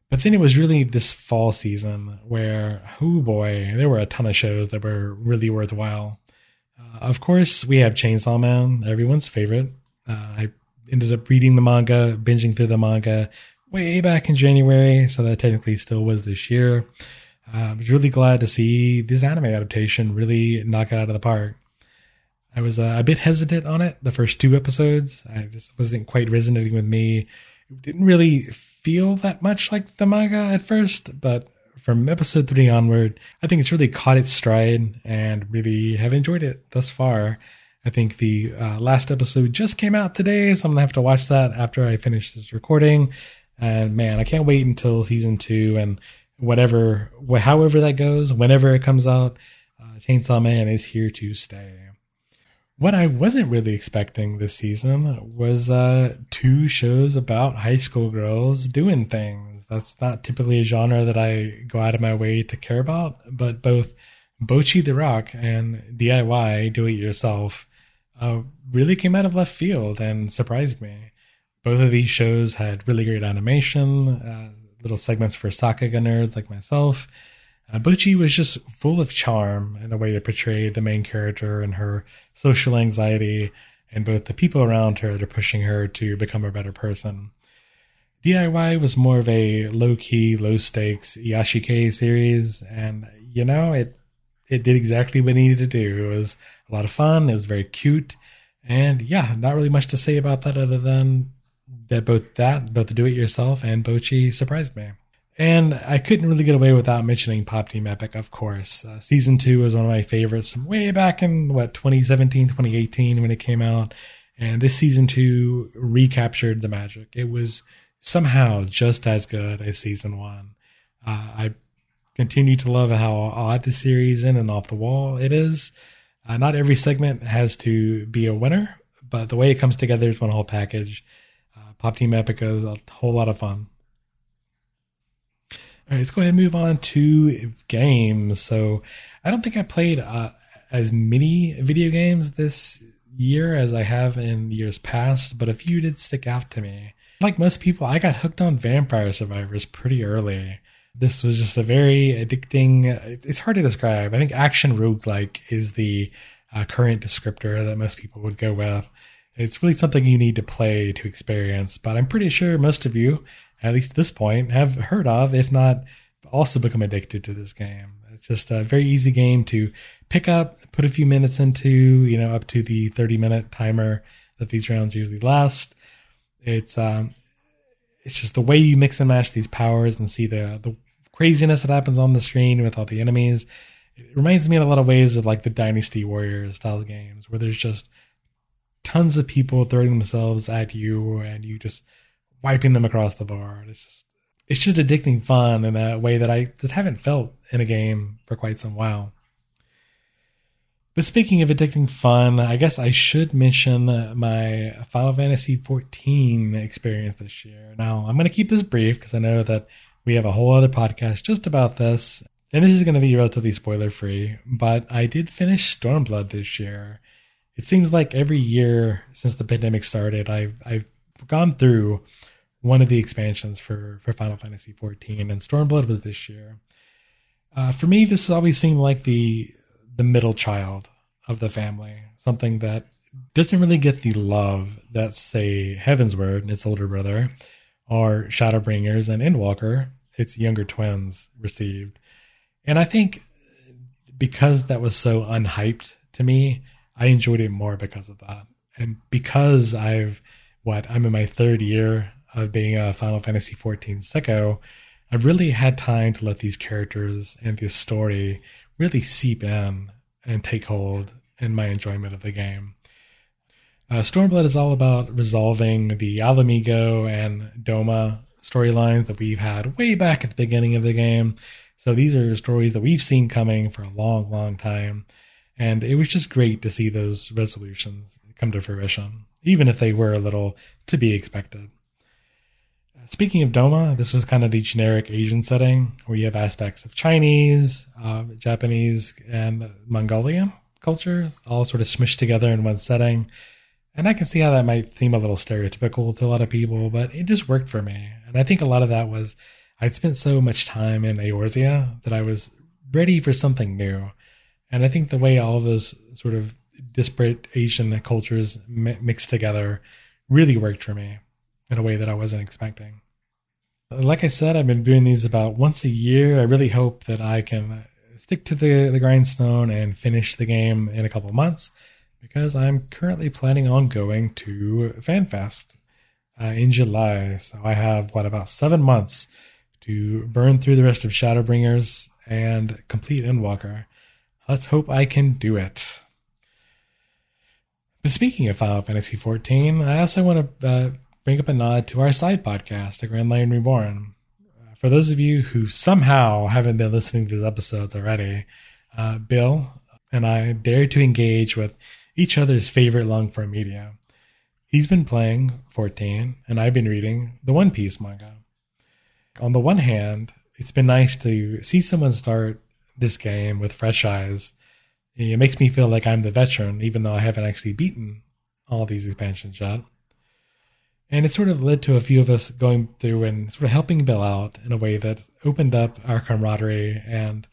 But then it was really this fall season where, oh boy, there were a ton of shows that were really worthwhile. Uh, of course, we have Chainsaw Man, everyone's favorite. Uh, I ended up reading the manga, binging through the manga way back in January, so that technically still was this year. Uh, I was really glad to see this anime adaptation really knock it out of the park. I was uh, a bit hesitant on it the first two episodes. I just wasn't quite resonating with me. It didn't really feel that much like the manga at first, but from episode three onward, I think it's really caught its stride and really have enjoyed it thus far. I think the uh, last episode just came out today, so I'm gonna have to watch that after I finish this recording. And man, I can't wait until season two and whatever, wh- however that goes, whenever it comes out. Uh, Chainsaw Man is here to stay. What I wasn't really expecting this season was uh, two shows about high school girls doing things. That's not typically a genre that I go out of my way to care about, but both Bocchi the Rock and DIY Do It Yourself uh, really came out of left field and surprised me. Both of these shows had really great animation, uh, little segments for Sakuga nerds like myself. Uh, Bocchi was just full of charm in the way it portrayed the main character and her social anxiety, and both the people around her that are pushing her to become a better person. DIY was more of a low key, low stakes iyashikei series, and you know it it did exactly what it needed to do. It was a lot of fun. It was very cute, and yeah, not really much to say about that other than that both that both the do it yourself and Bocchi surprised me. And I couldn't really get away without mentioning Pop Team Epic, of course. Uh, season two was one of my favorites from way back in, what, 2017, 2018 when it came out. And this season two recaptured the magic. It was somehow just as good as season one. Uh, I continue to love how odd the series in and off the wall it is. Uh, not every segment has to be a winner, but the way it comes together is one whole package. Uh, Pop Team Epic is a whole lot of fun. All right, let's go ahead and move on to games. So, I don't think I played uh, as many video games this year as I have in years past, but a few did stick out to me. Like most people, I got hooked on Vampire Survivors pretty early. This was just a very addicting. It's hard to describe. I think action roguelike is the uh, current descriptor that most people would go with. It's really something you need to play to experience, but I'm pretty sure most of you, at least at this point, have heard of, if not also become addicted to this game. It's just a very easy game to pick up, put a few minutes into, you know, up to the 30 minute timer that these rounds usually last. It's um it's just the way you mix and match these powers and see the the craziness that happens on the screen with all the enemies. It reminds me in a lot of ways of like the Dynasty Warriors style games where there's just tons of people throwing themselves at you and you just wiping them across the board. It's just it's just addicting fun in a way that I just haven't felt in a game for quite some while. But speaking of addicting fun, I guess I should mention my Final Fantasy XIV experience this year. Now, I'm going to keep this brief because I know that we have a whole other podcast just about this, and this is going to be relatively spoiler free. But I did finish Stormblood this year. It seems like every year since the pandemic started, I've I've gone through one of the expansions for for Final Fantasy XIV, and Stormblood was this year. Uh, for me, this has always seemed like the the middle child of the family, something that doesn't really get the love that, say, Heavensward, and its older brother, or Shadowbringers and Endwalker, its younger twins, received. And I think because that was so unhyped to me, I enjoyed it more because of that. And because I've, what, I'm in my third year of being a Final Fantasy XIV sicko, I've really had time to let these characters and this story really seep in and take hold in my enjoyment of the game. Uh, Stormblood is all about resolving the Ala Mhigo and Doma storylines that we've had way back at the beginning of the game. So these are stories that we've seen coming for a long, long time. And it was just great to see those resolutions come to fruition, even if they were a little to be expected. Speaking of Doma, this was kind of the generic Asian setting where you have aspects of Chinese, uh, Japanese, and Mongolian cultures all sort of smushed together in one setting. And I can see how that might seem a little stereotypical to a lot of people, but it just worked for me. And I think a lot of that was I'd spent so much time in Eorzea that I was ready for something new. And I think the way all those sort of disparate Asian cultures mi- mixed together really worked for me in a way that I wasn't expecting. Like I said, I've been doing these about once a year. I really hope that I can stick to the, the grindstone and finish the game in a couple months because I'm currently planning on going to FanFest uh, in July. So I have, what, about seven months to burn through the rest of Shadowbringers and complete Endwalker. Let's hope I can do it. But speaking of Final Fantasy XIV, I also want to uh, bring up a nod to our side podcast, A Grand Line Reborn. Uh, for those of you who somehow haven't been listening to these episodes already, uh, Bill and I dare to engage with each other's favorite long form media. He's been playing 14, and I've been reading the One Piece manga. On the one hand, it's been nice to see someone start this game with fresh eyes. It makes me feel like I'm the veteran, even though I haven't actually beaten all these expansions yet. And it sort of led to a few of us going through and sort of helping Bill out in a way that opened up our camaraderie and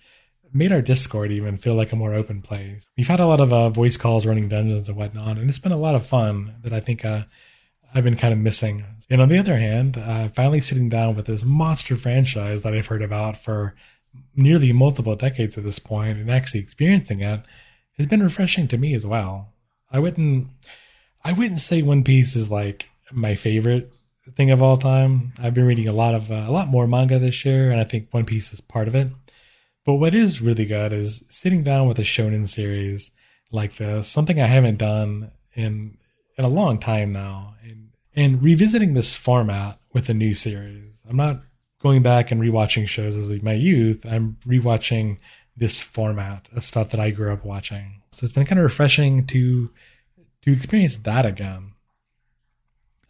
made our Discord even feel like a more open place. We've had a lot of uh, voice calls running dungeons and whatnot, and it's been a lot of fun that I think uh, I've been kind of missing. And on the other hand, uh, finally sitting down with this monster franchise that I've heard about for nearly multiple decades at this point and actually experiencing it has been refreshing to me as well. I wouldn't, I wouldn't say One Piece is like my favorite thing of all time. I've been reading a lot of uh, a lot more manga this year, and I think One Piece is part of it. But what is really good is sitting down with a shonen series like this, something I haven't done in in a long time now, and and revisiting this format with a new series. I'm not going back and rewatching shows as my youth. I'm rewatching this format of stuff that I grew up watching. So it's been kind of refreshing to to experience that again.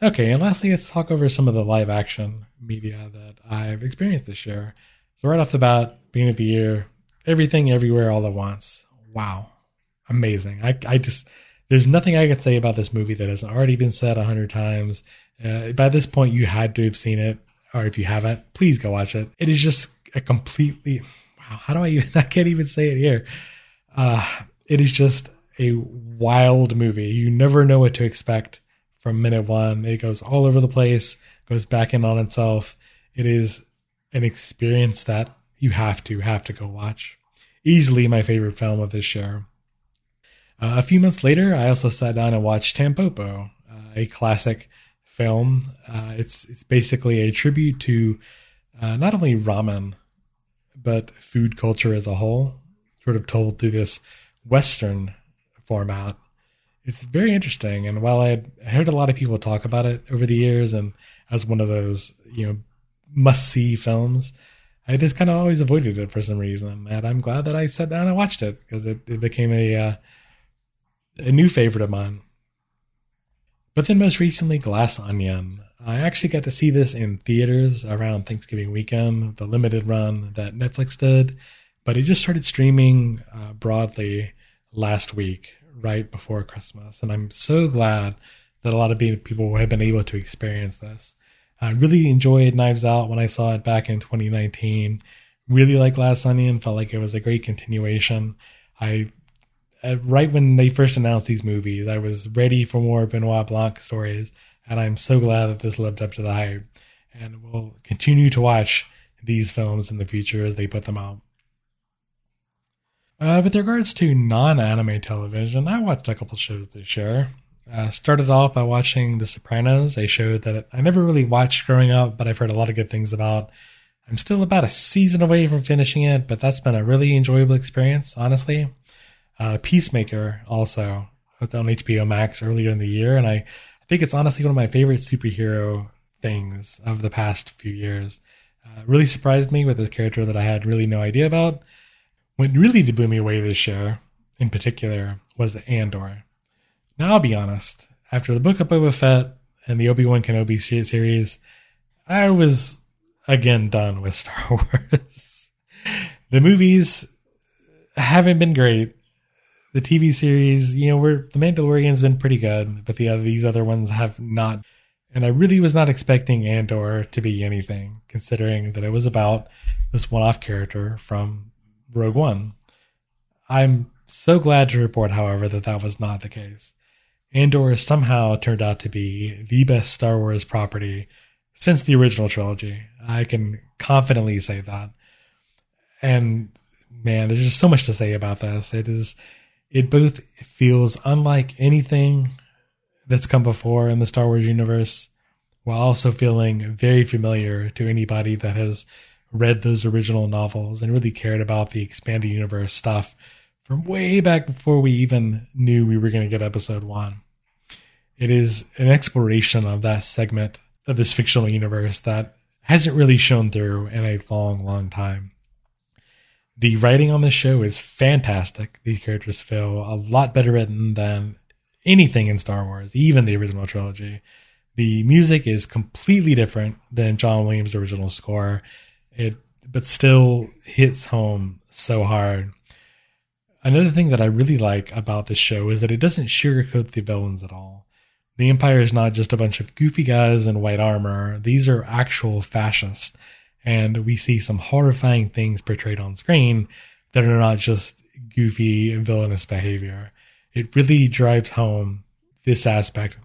Okay, and lastly, let's talk over some of the live action media that I've experienced this year. So right off the bat, beginning of the year, everything everywhere all at once. Wow. Amazing. I I just there's nothing I could say about this movie that hasn't already been said a hundred times. Uh, by this point, you had to have seen it, or if you haven't, please go watch it. It is just a completely wow. How do I even? I can't even say it here. Uh, it is just a wild movie. You never know what to expect from minute one. It goes all over the place, goes back in on itself. It is an experience that you have to have to go watch. Easily my favorite film of this year. Uh, a few months later, I also sat down and watched Tampopo, uh, a classic film. Uh, it's it's basically a tribute to uh, not only ramen but food culture as a whole, sort of told through this Western format. It's very interesting, and while I had heard a lot of people talk about it over the years, and as one of those you know must see films, I just kind of always avoided it for some reason. And I'm glad that I sat down and watched it because it, it became a uh, a new favorite of mine. But then most recently, Glass Onion. I actually got to see this in theaters around Thanksgiving weekend, the limited run that Netflix did, but it just started streaming uh, broadly last week, right before Christmas. And I'm so glad that a lot of people have been able to experience this. I really enjoyed Knives Out when I saw it back in 2019. Really like Glass Onion, felt like it was a great continuation. I uh, right when they first announced these movies, I was ready for more Benoit Blanc stories, and I'm so glad that this lived up to the hype. And we'll continue to watch these films in the future as they put them out. Uh, with regards to non-anime television, I watched a couple shows this year. Uh, started off by watching The Sopranos, a show that I never really watched growing up, but I've heard a lot of good things about. I'm still about a season away from finishing it, but that's been a really enjoyable experience, honestly. Uh, Peacemaker also on HBO Max earlier in the year, and I, I think it's honestly one of my favorite superhero things of the past few years. Uh, really surprised me with this character that I had really no idea about. What really blew me away this year, in particular, was the Andor. Now I'll be honest. After the book of Boba Fett and the Obi Wan Kenobi series, I was again done with Star Wars. the movies haven't been great. The TV series, you know, we're the Mandalorian's been pretty good, but the other, these other ones have not. And I really was not expecting Andor to be anything, considering that it was about this one-off character from Rogue One. I'm so glad to report, however, that that was not the case. Andor somehow turned out to be the best Star Wars property since the original trilogy. I can confidently say that. And man, there's just so much to say about this. It is, it both feels unlike anything that's come before in the Star Wars universe, while also feeling very familiar to anybody that has read those original novels and really cared about the expanded universe stuff from way back before we even knew we were going to get episode one. It is an exploration of that segment of this fictional universe that hasn't really shown through in a long, long time. The writing on this show is fantastic. These characters feel a lot better written than anything in Star Wars, even the original trilogy. The music is completely different than John Williams' original score. It but still hits home so hard. Another thing that I really like about this show is that it doesn't sugarcoat the villains at all. The Empire is not just a bunch of goofy guys in white armor. These are actual fascists. And we see some horrifying things portrayed on screen that are not just goofy and villainous behavior. It really drives home this aspect.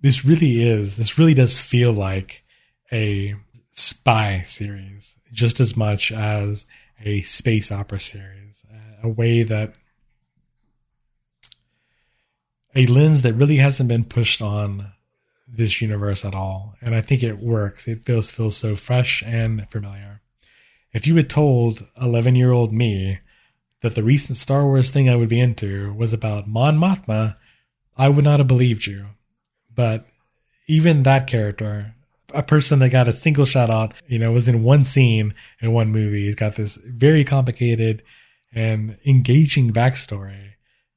This really is, this really does feel like a spy series just as much as a space opera series, a way that a lens that really hasn't been pushed on this universe at all. And I think it works. It feels feels so fresh and familiar. If you had told 11 year old me that the recent Star Wars thing I would be into was about Mon Mothma, I would not have believed you. But even that character, a person that got a single shout out, you know, was in one scene in one movie. He's got this very complicated and engaging backstory.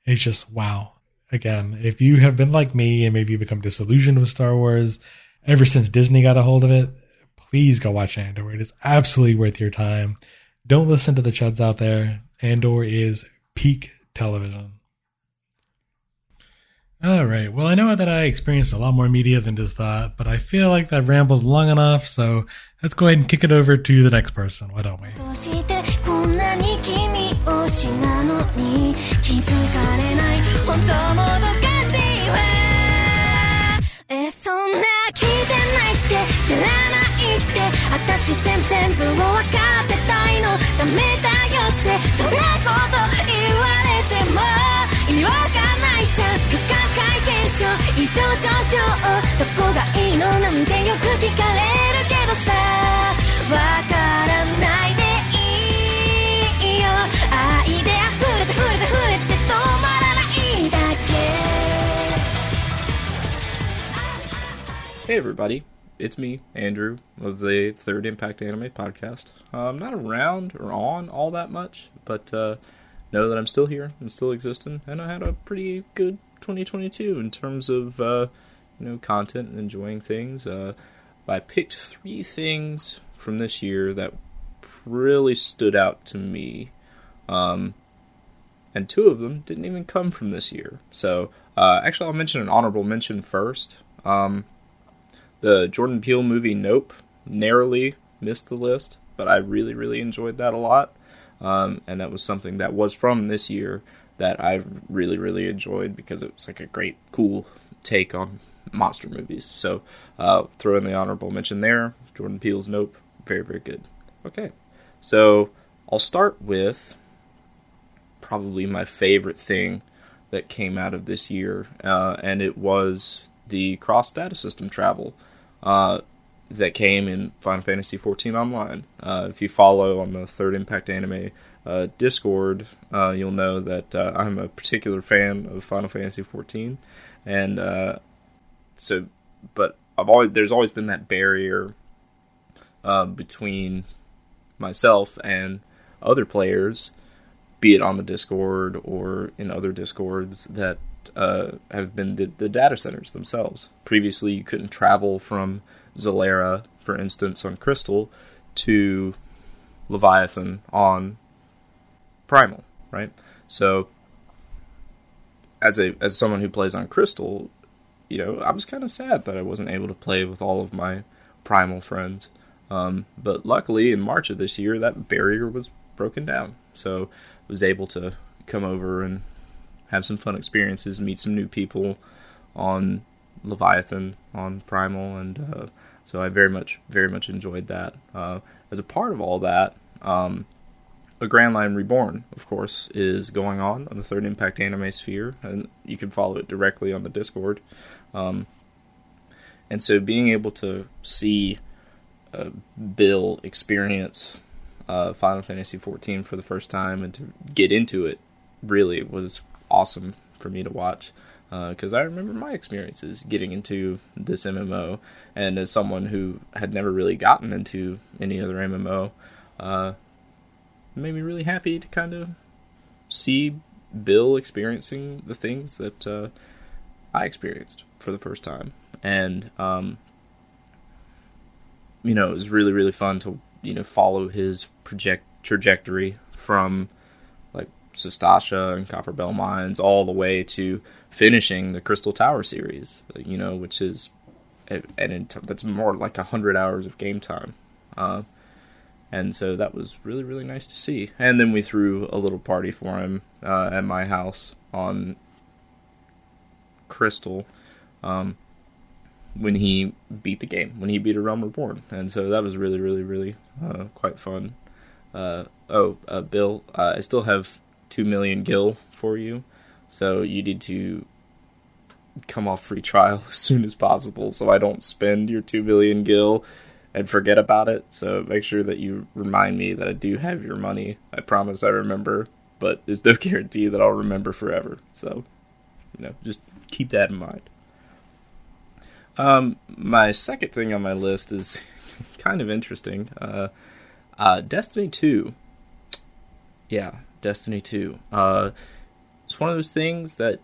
It's just wow. Again, if you have been like me and maybe you become disillusioned with Star Wars ever since Disney got a hold of it, please go watch Andor. It is absolutely worth your time. Don't listen to the chuds out there. Andor is peak television. All right. Well, I know that I experienced a lot more media than just that, but I feel like I've rambled long enough, so let's go ahead and kick it over to the next person. Why don't we? どうしてこんなに君推しなのに気づかれない本当もどかしいわえそんな聞いてないって知らないって私全部全部を分かってたいのダメだよってそんなこと言われても意味わかんないじゃん不可 解現象異常上昇どこがいいのなんてよく聞かれるけどさわからないでいいよ愛で溢れて溢れて溢れて止まらないだけ Hey everybody, it's me, Andrew, of the Third Impact Anime Podcast. Uh, I'm not around or on all that much, but uh, know that I'm still here, I'm still existing, and I had a pretty good 2022 in terms of uh, you know content and enjoying things. Uh, I picked three things from this year that really stood out to me, um, and two of them didn't even come from this year. So uh, actually, I'll mention an honorable mention first. Um, the Jordan Peele movie Nope narrowly missed the list, but I really, really enjoyed that a lot. Um, and that was something that was from this year that I really, really enjoyed because it was like a great, cool take on monster movies. So uh, throw in the honorable mention there. Jordan Peele's Nope, very, very good. Okay, so I'll start with probably my favorite thing that came out of this year, uh, and it was the cross data system travel uh, that came in Final Fantasy XIV Online. Uh, if you follow on the Third Impact Anime uh, Discord, uh, you'll know that uh, I'm a particular fan of Final Fantasy XIV, and uh, so, but I've always there's always been that barrier uh, between myself and other players, be it on the Discord or in other Discords that uh, have been the, the data centers themselves. Previously, you couldn't travel from Zalera, for instance, on Crystal, to Leviathan on Primal, right? So, as a as someone who plays on Crystal, you know, I was kind of sad that I wasn't able to play with all of my Primal friends. Um, but luckily, in March of this year, that barrier was broken down. So I was able to come over and have some fun experiences, meet some new people on Leviathan, on Primal, and uh, so I very much, very much enjoyed that. Uh, as a part of all that, um, a Grand Line Reborn, of course, is going on on the Third Impact Anime Sphere, and you can follow it directly on the Discord. Um, and so being able to see uh, Bill experience uh, Final Fantasy XIV for the first time and to get into it really was awesome for me to watch because I remember my experiences getting into this MMO, and as someone who had never really gotten into any other MMO, uh, it made me really happy to kind of see Bill experiencing the things that uh, I experienced for the first time, and um, you know, it was really really fun to you know follow his project trajectory from like Sastasha and Copper Bell Mines all the way to finishing the Crystal Tower series. You know, which is and that's more like a hundred hours of game time. Uh, and so that was really really nice to see. And then we threw a little party for him uh, at my house on Crystal. Um, when he beat the game, when he beat a Realm Reborn, and so that was really, really, really uh, quite fun. Uh, oh, uh, Bill, uh, I still have two million gil for you, so you need to come off free trial as soon as possible so I don't spend your 2 billion gil and forget about it. So make sure that you remind me that I do have your money. I promise I remember, but there's no guarantee that I'll remember forever. So, you know, just keep that in mind. Um, my second thing on my list is kind of interesting. Uh, uh, Destiny 2. Yeah, Destiny 2. Uh, it's one of those things that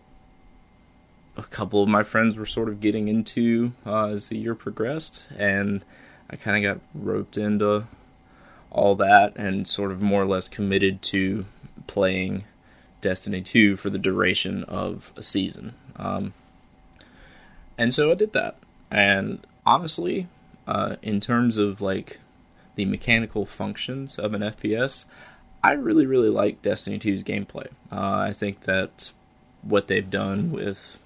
a couple of my friends were sort of getting into uh, as the year progressed, and I kind of got roped into all that and sort of more or less committed to playing Destiny 2 for the duration of a season. Um, and so I did that. And honestly, uh, in terms of like the mechanical functions of an FPS, I really, really like Destiny 2's gameplay. Uh, I think that what they've done with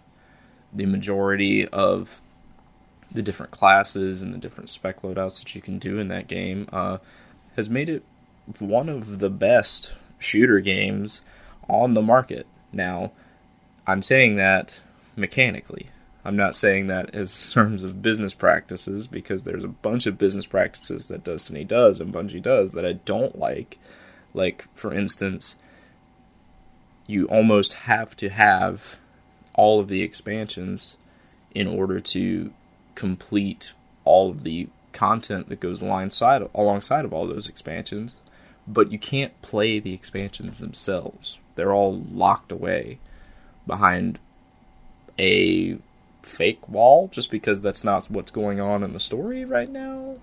the majority of the different classes and the different spec loadouts that you can do in that game uh, has made it one of the best shooter games on the market. Now, I'm saying that mechanically. I'm not saying that as terms of business practices because there's a bunch of business practices that Destiny does and Bungie does that I don't like. Like, for instance, you almost have to have all of the expansions in order to complete all of the content that goes alongside alongside of all those expansions, but you can't play the expansions themselves. They're all locked away behind a fake wall just because that's not what's going on in the story right now.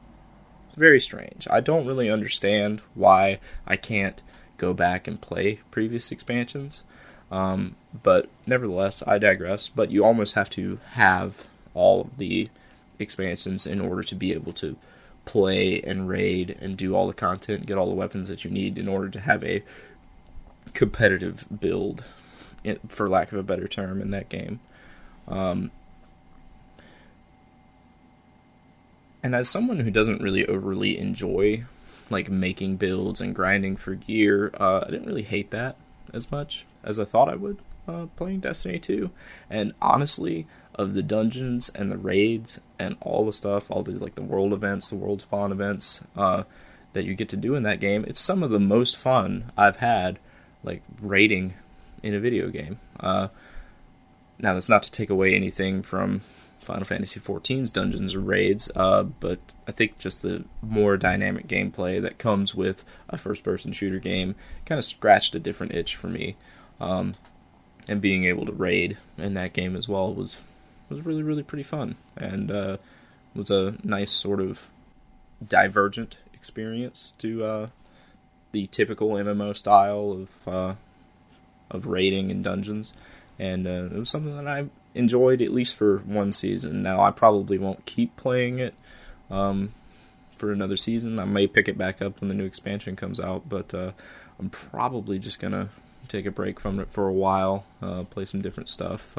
It's very strange. I don't really understand why I can't go back and play previous expansions. Um, but nevertheless, I digress. But you almost have to have all of the expansions in order to be able to play and raid and do all the content, get all the weapons that you need in order to have a competitive build, for lack of a better term, in that game. Um, and as someone who doesn't really overly enjoy like making builds and grinding for gear, uh, I didn't really hate that as much as I thought I would uh, playing Destiny 2. And honestly, of the dungeons and the raids and all the stuff, all the like the world events, the world spawn events uh, that you get to do in that game, it's some of the most fun I've had like raiding in a video game. Uh, now that's not to take away anything from Final Fantasy XIV's dungeons or raids, uh, but I think just the more dynamic gameplay that comes with a first-person shooter game kind of scratched a different itch for me. Um, and being able to raid in that game as well was was really really pretty fun and uh, was a nice sort of divergent experience to uh, the typical MMO style of uh, of raiding and dungeons, and uh, it was something that I enjoyed at least for one season. Now I probably won't keep playing it um, for another season. I may pick it back up when the new expansion comes out, but uh, I'm probably just gonna take a break from it for a while, uh, play some different stuff.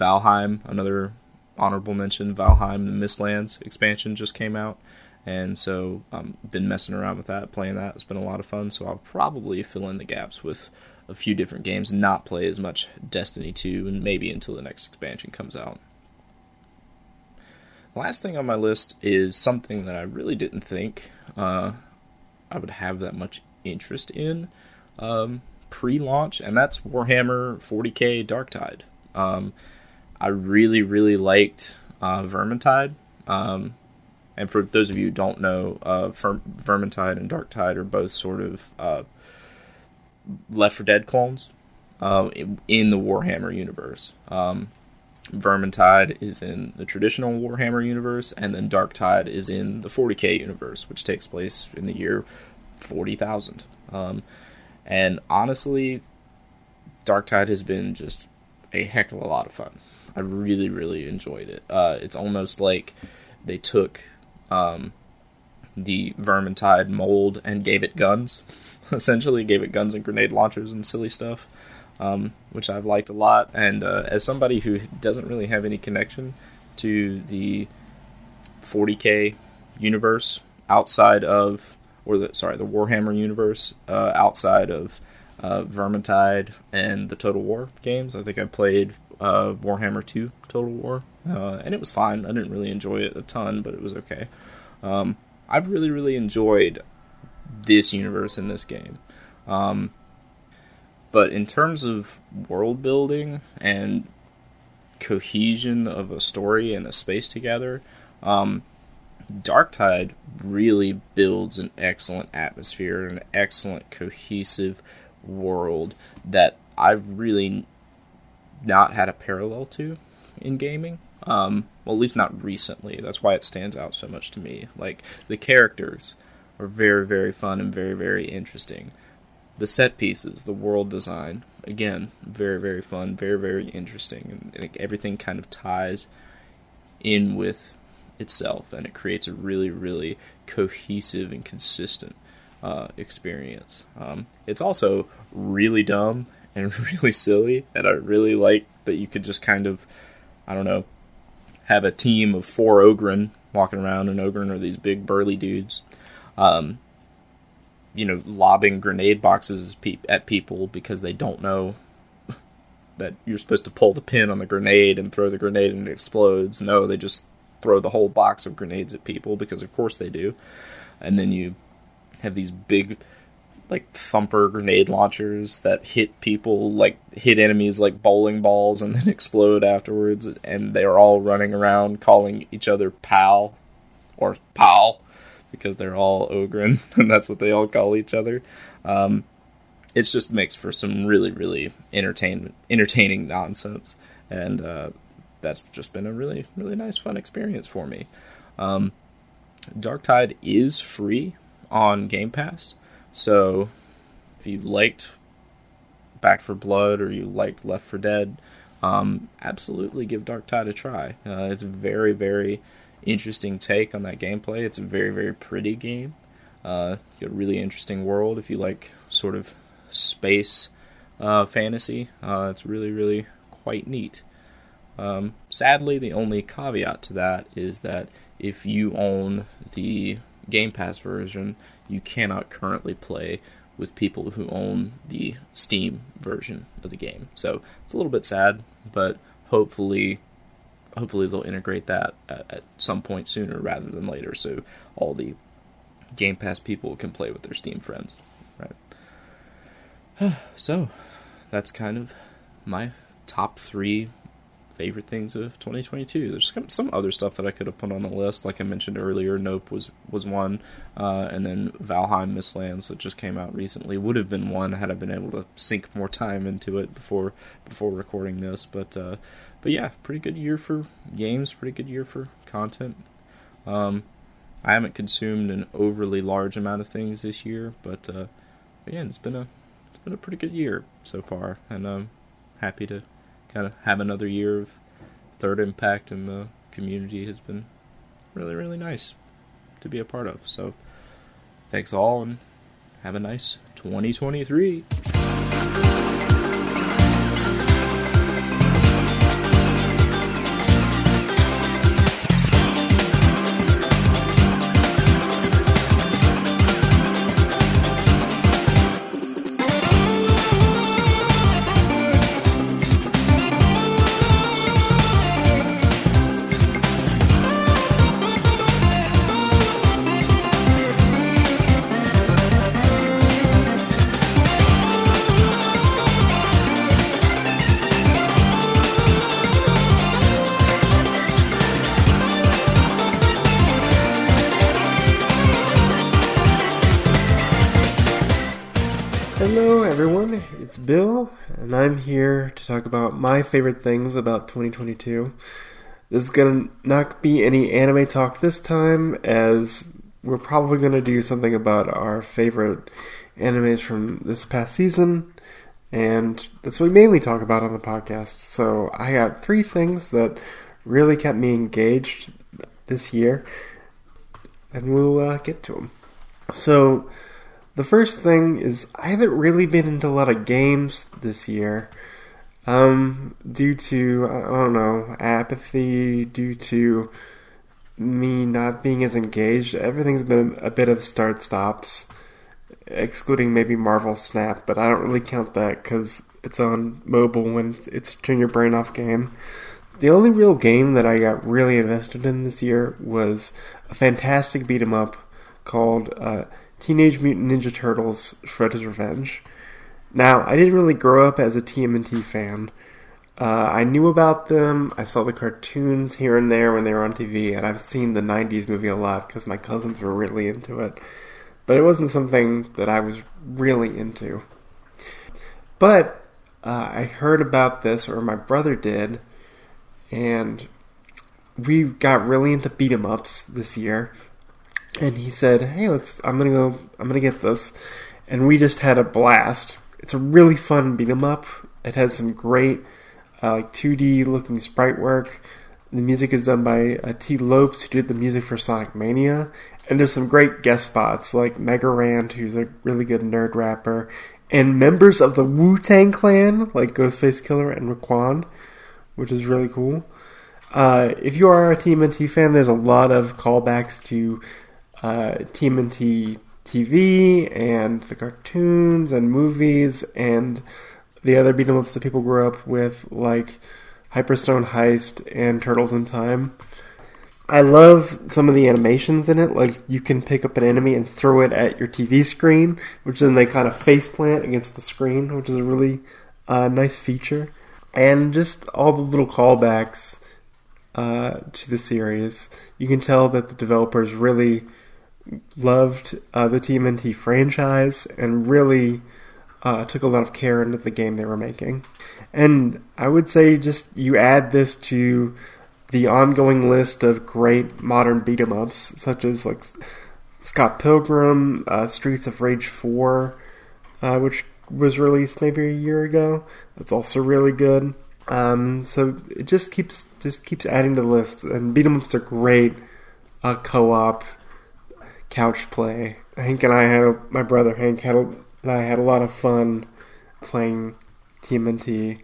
Valheim, another honorable mention. Valheim, the Mistlands expansion just came out, and so I've been messing around with that, playing that. It's been a lot of fun. So I'll probably fill in the gaps with a few different games, and not play as much Destiny 2, and maybe until the next expansion comes out. Last thing on my list is something that I really didn't think uh, I would have that much interest in um, pre-launch, and that's Warhammer 40k Darktide. Um, I really, really liked uh, Vermintide. Um, and for those of you who don't know, uh, Ver- Vermintide and Darktide are both sort of uh, Left 4 Dead clones uh, in, in the Warhammer universe. Um, Vermintide is in the traditional Warhammer universe, and then Darktide is in the 40k universe, which takes place in the year 40,000. Um, and honestly, Darktide has been just a heck of a lot of fun. I really, really enjoyed it. Uh, it's almost like they took um, the Vermintide mold and gave it guns. Essentially, gave it guns and grenade launchers and silly stuff, um, which I've liked a lot. And uh, as somebody who doesn't really have any connection to the 40k universe outside of, or the sorry, the Warhammer universe uh, outside of uh, Vermintide and the Total War games. I think I played uh, Warhammer 2 Total War, uh, and it was fine. I didn't really enjoy it a ton, but it was okay. Um, I've really, really enjoyed this universe in this game. Um, but in terms of world building and cohesion of a story and a space together, um, Darktide really builds an excellent atmosphere and an excellent cohesive world that I've really not had a parallel to in gaming. Um, well, at least not recently. That's why it stands out so much to me. Like the characters are very, very fun and very, very interesting. The set pieces, the world design, again, very, very fun, very, very interesting, and, and everything kind of ties in with itself, and it creates a really, really cohesive and consistent uh, experience. Um, it's also really dumb and really silly, and I really like that you could just kind of, I don't know, have a team of four Ogryn walking around, and Ogryn are these big burly dudes, um, you know, lobbing grenade boxes pe- at people because they don't know that you're supposed to pull the pin on the grenade and throw the grenade and it explodes. No, they just throw the whole box of grenades at people because of course they do. And then you have these big like thumper grenade launchers that hit people like hit enemies like bowling balls and then explode afterwards. And they're all running around calling each other pal or pal because they're all ogryn and that's what they all call each other. Um, it just makes for some really really entertainment entertaining nonsense. And uh, that's just been a really really nice fun experience for me. Um, Darktide is free on game pass so if you liked Back 4 Blood or you liked Left 4 Dead um, absolutely give Darktide a try uh, it's a very very interesting take on that gameplay it's a very very pretty game uh, got a really interesting world if you like sort of space uh, fantasy. Uh, it's really, really quite neat. Um, sadly, the only caveat to that is that if you own the Game Pass version, you cannot currently play with people who own the Steam version of the game. So it's a little bit sad, but hopefully, hopefully they'll integrate that at, at some point sooner rather than later, so all the Game Pass people can play with their Steam friends. Right. so, that's kind of my top three favorite things of 2022. There's some- other stuff that I could have put on the list, like I mentioned earlier. Nope was was one, uh, and then Valheim Mistlands that just came out recently would have been one had I been able to sink more time into it before before recording this. But uh, but yeah, pretty good year for games. Pretty good year for content. Um, I haven't consumed an overly large amount of things this year, but uh, again, it's been a it's been a pretty good year so far, and I'm happy to kind of have another year of third impact in the community has been really really nice to be a part of. So thanks all, and have a nice 2023. Hello, everyone. It's Bill, and I'm here to talk about my favorite things about 2022. This is gonna not be any anime talk this time, as we're probably gonna do something about our favorite animes from this past season, and that's what we mainly talk about on the podcast. So I got three things that really kept me engaged this year, and we'll uh, get to them. So. The first thing is I haven't really been into a lot of games this year. Um, due to I don't know, apathy, due to me not being as engaged. Everything's been a bit of start stops, excluding maybe Marvel Snap, but I don't really count that cuz it's on mobile when it's, it's turn your brain off game. The only real game that I got really invested in this year was a fantastic beat 'em up called uh, Teenage Mutant Ninja Turtles: Shredder's Revenge. Now, I didn't really grow up as a TMNT fan. Uh, I knew about them. I saw the cartoons here and there when they were on TV, and I've seen the '90s movie a lot because my cousins were really into it. But it wasn't something that I was really into. But uh, I heard about this, or my brother did, and we got really into beat 'em ups this year. And he said, "Hey, let's. I'm gonna go. I'm gonna get this." And we just had a blast. It's a really fun beat 'em up. It has some great, uh, like 2D looking sprite work. The music is done by uh, T. Lopes, who did the music for Sonic Mania. And there's some great guest spots, like Mega Ran, who's a really good nerd rapper, and members of the Wu Tang Clan, like Ghostface Killah and Raekwon, which is really cool. Uh, if you are a TMNT fan, there's a lot of callbacks to uh, TMNT TV and the cartoons and movies and the other beat 'em ups that people grew up with, like Hyperstone Heist and Turtles in Time. I love some of the animations in it. Like you can pick up an enemy and throw it at your TV screen, which then they kind of face plant against the screen, which is a really uh, nice feature. And just all the little callbacks uh, to the series. You can tell that the developers really loved uh, the TMNT franchise and really uh, took a lot of care into the game they were making. And I would say just you add this to the ongoing list of great modern beat 'em ups, such as like Scott Pilgrim, uh, Streets of Rage 4, uh, which was released maybe a year ago. That's also really good. Um, so it just keeps just keeps adding to the list, and beat 'em ups are great. Uh, co-op, couch play. Hank and I had a, my brother Hank had a, and I had a lot of fun playing TMNT,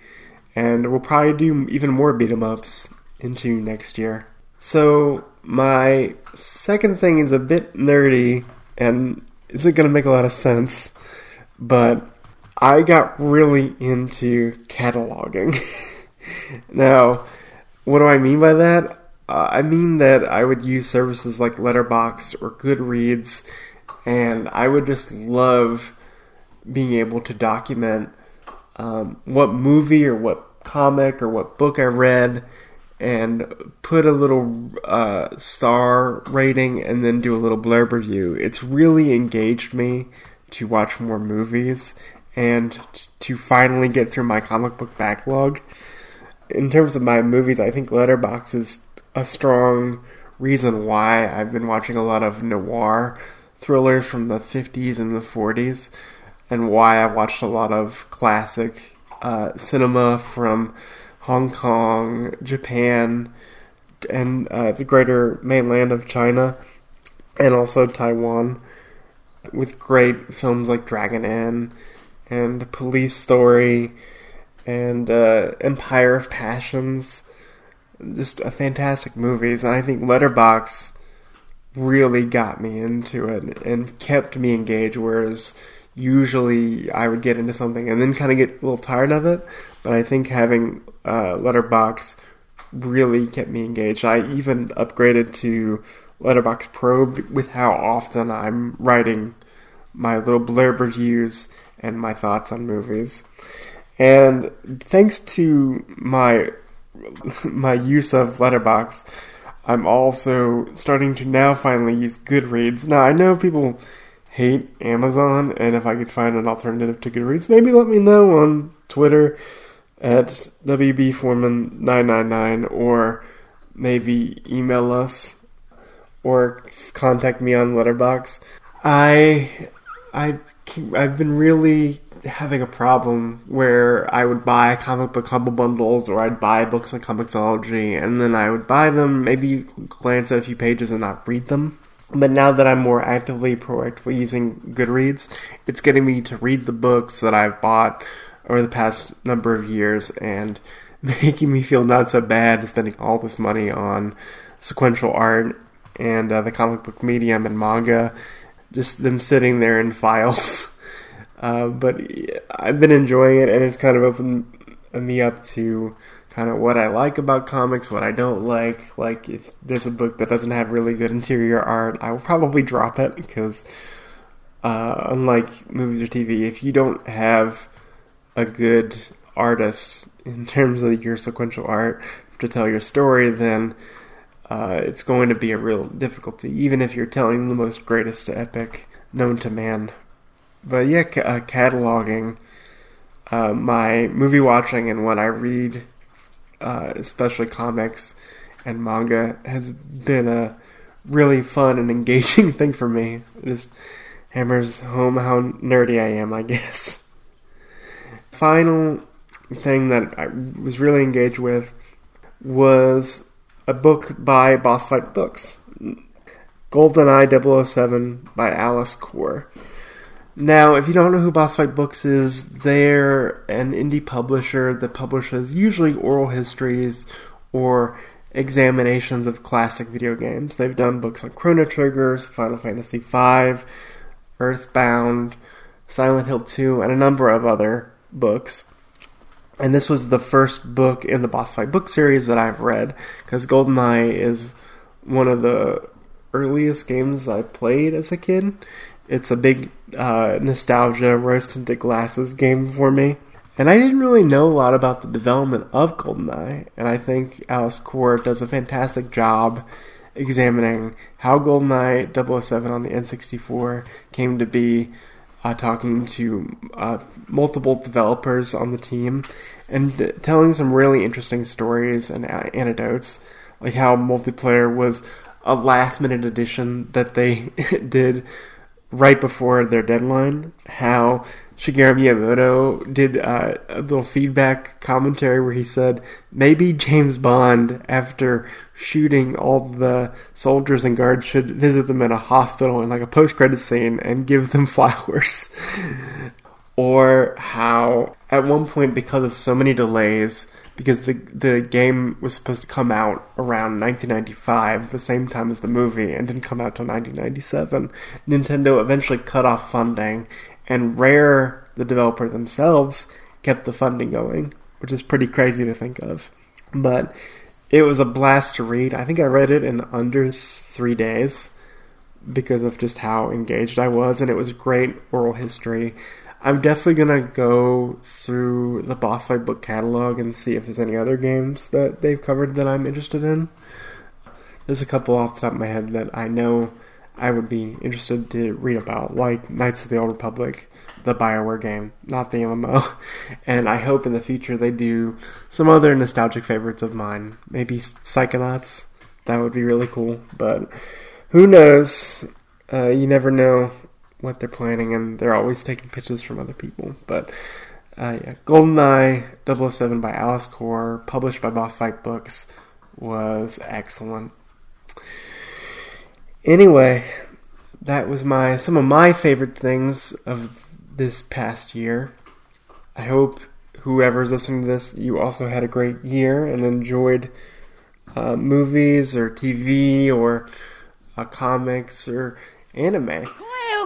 and we'll probably do even more beat 'em ups into next year. So my second thing is a bit nerdy and isn't going to make a lot of sense, but I got really into cataloging. now, what do I mean by that? Uh, I mean that I would use services like Letterboxd or Goodreads, and I would just love being able to document um, what movie or what comic or what book I read and put a little uh, star rating and then do a little blurb review. It's really engaged me to watch more movies and to finally get through my comic book backlog. In terms of my movies, I think Letterboxd is a strong reason why I've been watching a lot of noir thrillers from the 50s and the 40s, and why I watched a lot of classic uh, cinema from Hong Kong, Japan, and uh, the greater mainland of China, and also Taiwan, with great films like Dragon Inn and Police Story and uh, Empire of Passions. Just a fantastic movies, and I think Letterboxd really got me into it and kept me engaged. Whereas usually I would get into something and then kind of get a little tired of it. But I think having uh, Letterboxd really kept me engaged. I even upgraded to Letterboxd Pro with how often I'm writing my little blurb reviews and my thoughts on movies. And thanks to my my use of Letterboxd, I'm also starting to now finally use Goodreads. Now I know people hate Amazon, and if I could find an alternative to Goodreads, maybe let me know on Twitter at WBForeman999 or maybe email us or contact me on Letterboxd. I I I've been really having a problem where I would buy comic book humble bundles or I'd buy books on Comixology and then I would buy them, maybe glance at a few pages and not read them. But now that I'm more actively, proactively using Goodreads, it's getting me to read the books that I've bought over the past number of years and making me feel not so bad spending all this money on sequential art and uh, the comic book medium and manga. Just them sitting there in files. Uh, but I've been enjoying it, and it's kind of opened me up to kind of what I like about comics, what I don't like. Like, if there's a book that doesn't have really good interior art, I will probably drop it because, uh, unlike movies or TV, if you don't have a good artist in terms of your sequential art to tell your story, then uh, it's going to be a real difficulty, even if you're telling the most greatest epic known to man. But yeah, uh, cataloging uh, my movie watching and what I read, uh, especially comics and manga, has been a really fun and engaging thing for me. It just hammers home how nerdy I am, I guess. Final thing that I was really engaged with was a book by Boss Fight Books. GoldenEye 007 by Alyse Knorr. Now, if you don't know who Boss Fight Books is, they're an indie publisher that publishes usually oral histories or examinations of classic video games. They've done books on Chrono Triggers, Final Fantasy V, Earthbound, Silent Hill 2, and a number of other books. And this was the first book in the Boss Fight book series that I've read, because GoldenEye is one of the earliest games I played as a kid. It's a big uh, nostalgia rose tinted glasses game for me. And I didn't really know a lot about the development of GoldenEye, and I think Alyse Knorr does a fantastic job examining how GoldenEye 007 on the N64 came to be, uh, talking to uh, multiple developers on the team, and uh, telling some really interesting stories and anecdotes, like how multiplayer was a last minute addition that they did right before their deadline. How Shigeru Miyamoto did uh, a little feedback commentary where he said maybe James Bond, after shooting all the soldiers and guards, should visit them in a hospital in like a post credit scene and give them flowers. or how at one point, because of so many delays, because the the game was supposed to come out around 1995, the same time as the movie, and didn't come out till 1997. Nintendo eventually cut off funding, and Rare, the developer themselves, kept the funding going, which is pretty crazy to think of. But it was a blast to read. I think I read it in under three days because of just how engaged I was, and it was great oral history. I'm definitely gonna go through the boss fight book catalog and see if there's any other games that they've covered that I'm interested in. There's a couple off the top of my head that I know I would be interested to read about, like Knights of the Old Republic, the Bioware game, not the MMO. And I hope in the future they do some other nostalgic favorites of mine. Maybe Psychonauts. That would be really cool. But who knows? Uh, you never know what they're planning, and they're always taking pitches from other people. But uh, yeah, GoldenEye 007 by Alyse Knorr, published by Boss Fight Books, was excellent. Anyway, that was my some of my favorite things of this past year. I hope whoever's listening to this, you also had a great year and enjoyed uh, movies or TV or uh, comics or anime. 声を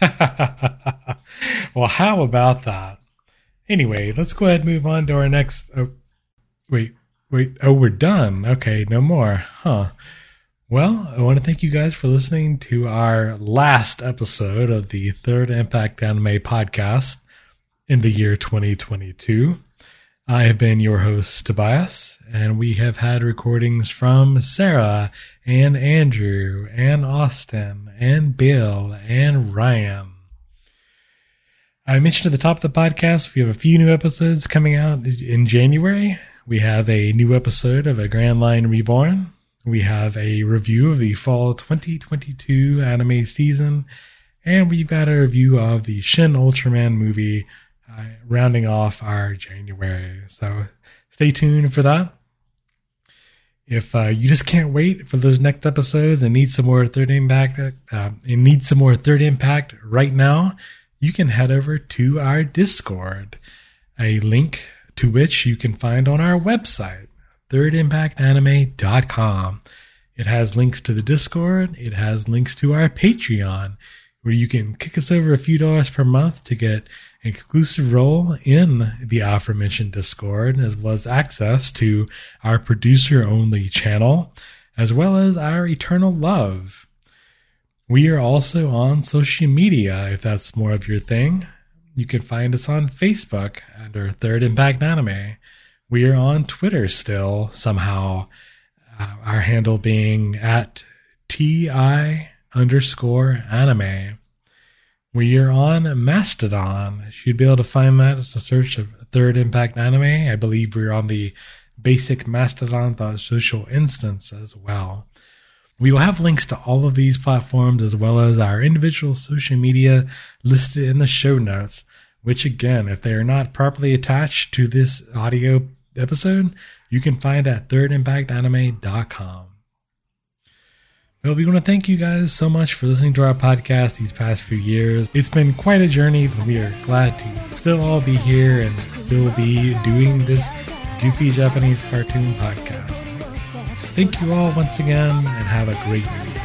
well, how about that? Anyway, let's go ahead and move on to our next. Oh, wait, wait. Oh, we're done. Okay, no more. Huh. Well, I want to thank you guys for listening to our last episode of the Third Impact Anime podcast in the year 2022. I have been your host, Tobias, and we have had recordings from Sarah and Andrew and Austin and Bill and Ryan. I mentioned at the top of the podcast, we have a few new episodes coming out in January. We have a new episode of A Grand Line Reborn. We have a review of the fall 2022 anime season. And we've got a review of the Shin Ultraman movie uh, rounding off our January. So stay tuned for that. If uh, you just can't wait for those next episodes and need some more third impact, uh, and need some more third impact right now, you can head over to our Discord, a link to which you can find on our website, thirdimpactanime.com. It has links to the Discord. It has links to our Patreon, where you can kick us over a few dollars per month to get exclusive role in the aforementioned Discord, as well as access to our producer only channel, as well as our eternal love. We are also on social media if that's more of your thing. You can find us on Facebook under Third Impact Anime. We are on Twitter still, somehow. Uh, our handle being at TI underscore anime. We are on Mastodon. You should be able to find that as a search of Third Impact Anime. I believe we're on the basic Mastodon.social instance as well. We will have links to all of these platforms as well as our individual social media listed in the show notes, which again, if they are not properly attached to this audio episode, you can find at thirdimpactanime.com. Well, we want to thank you guys so much for listening to our podcast these past few years. It's been quite a journey, but we are glad to still all be here and still be doing this goofy Japanese cartoon podcast. Thank you all once again and have a great week.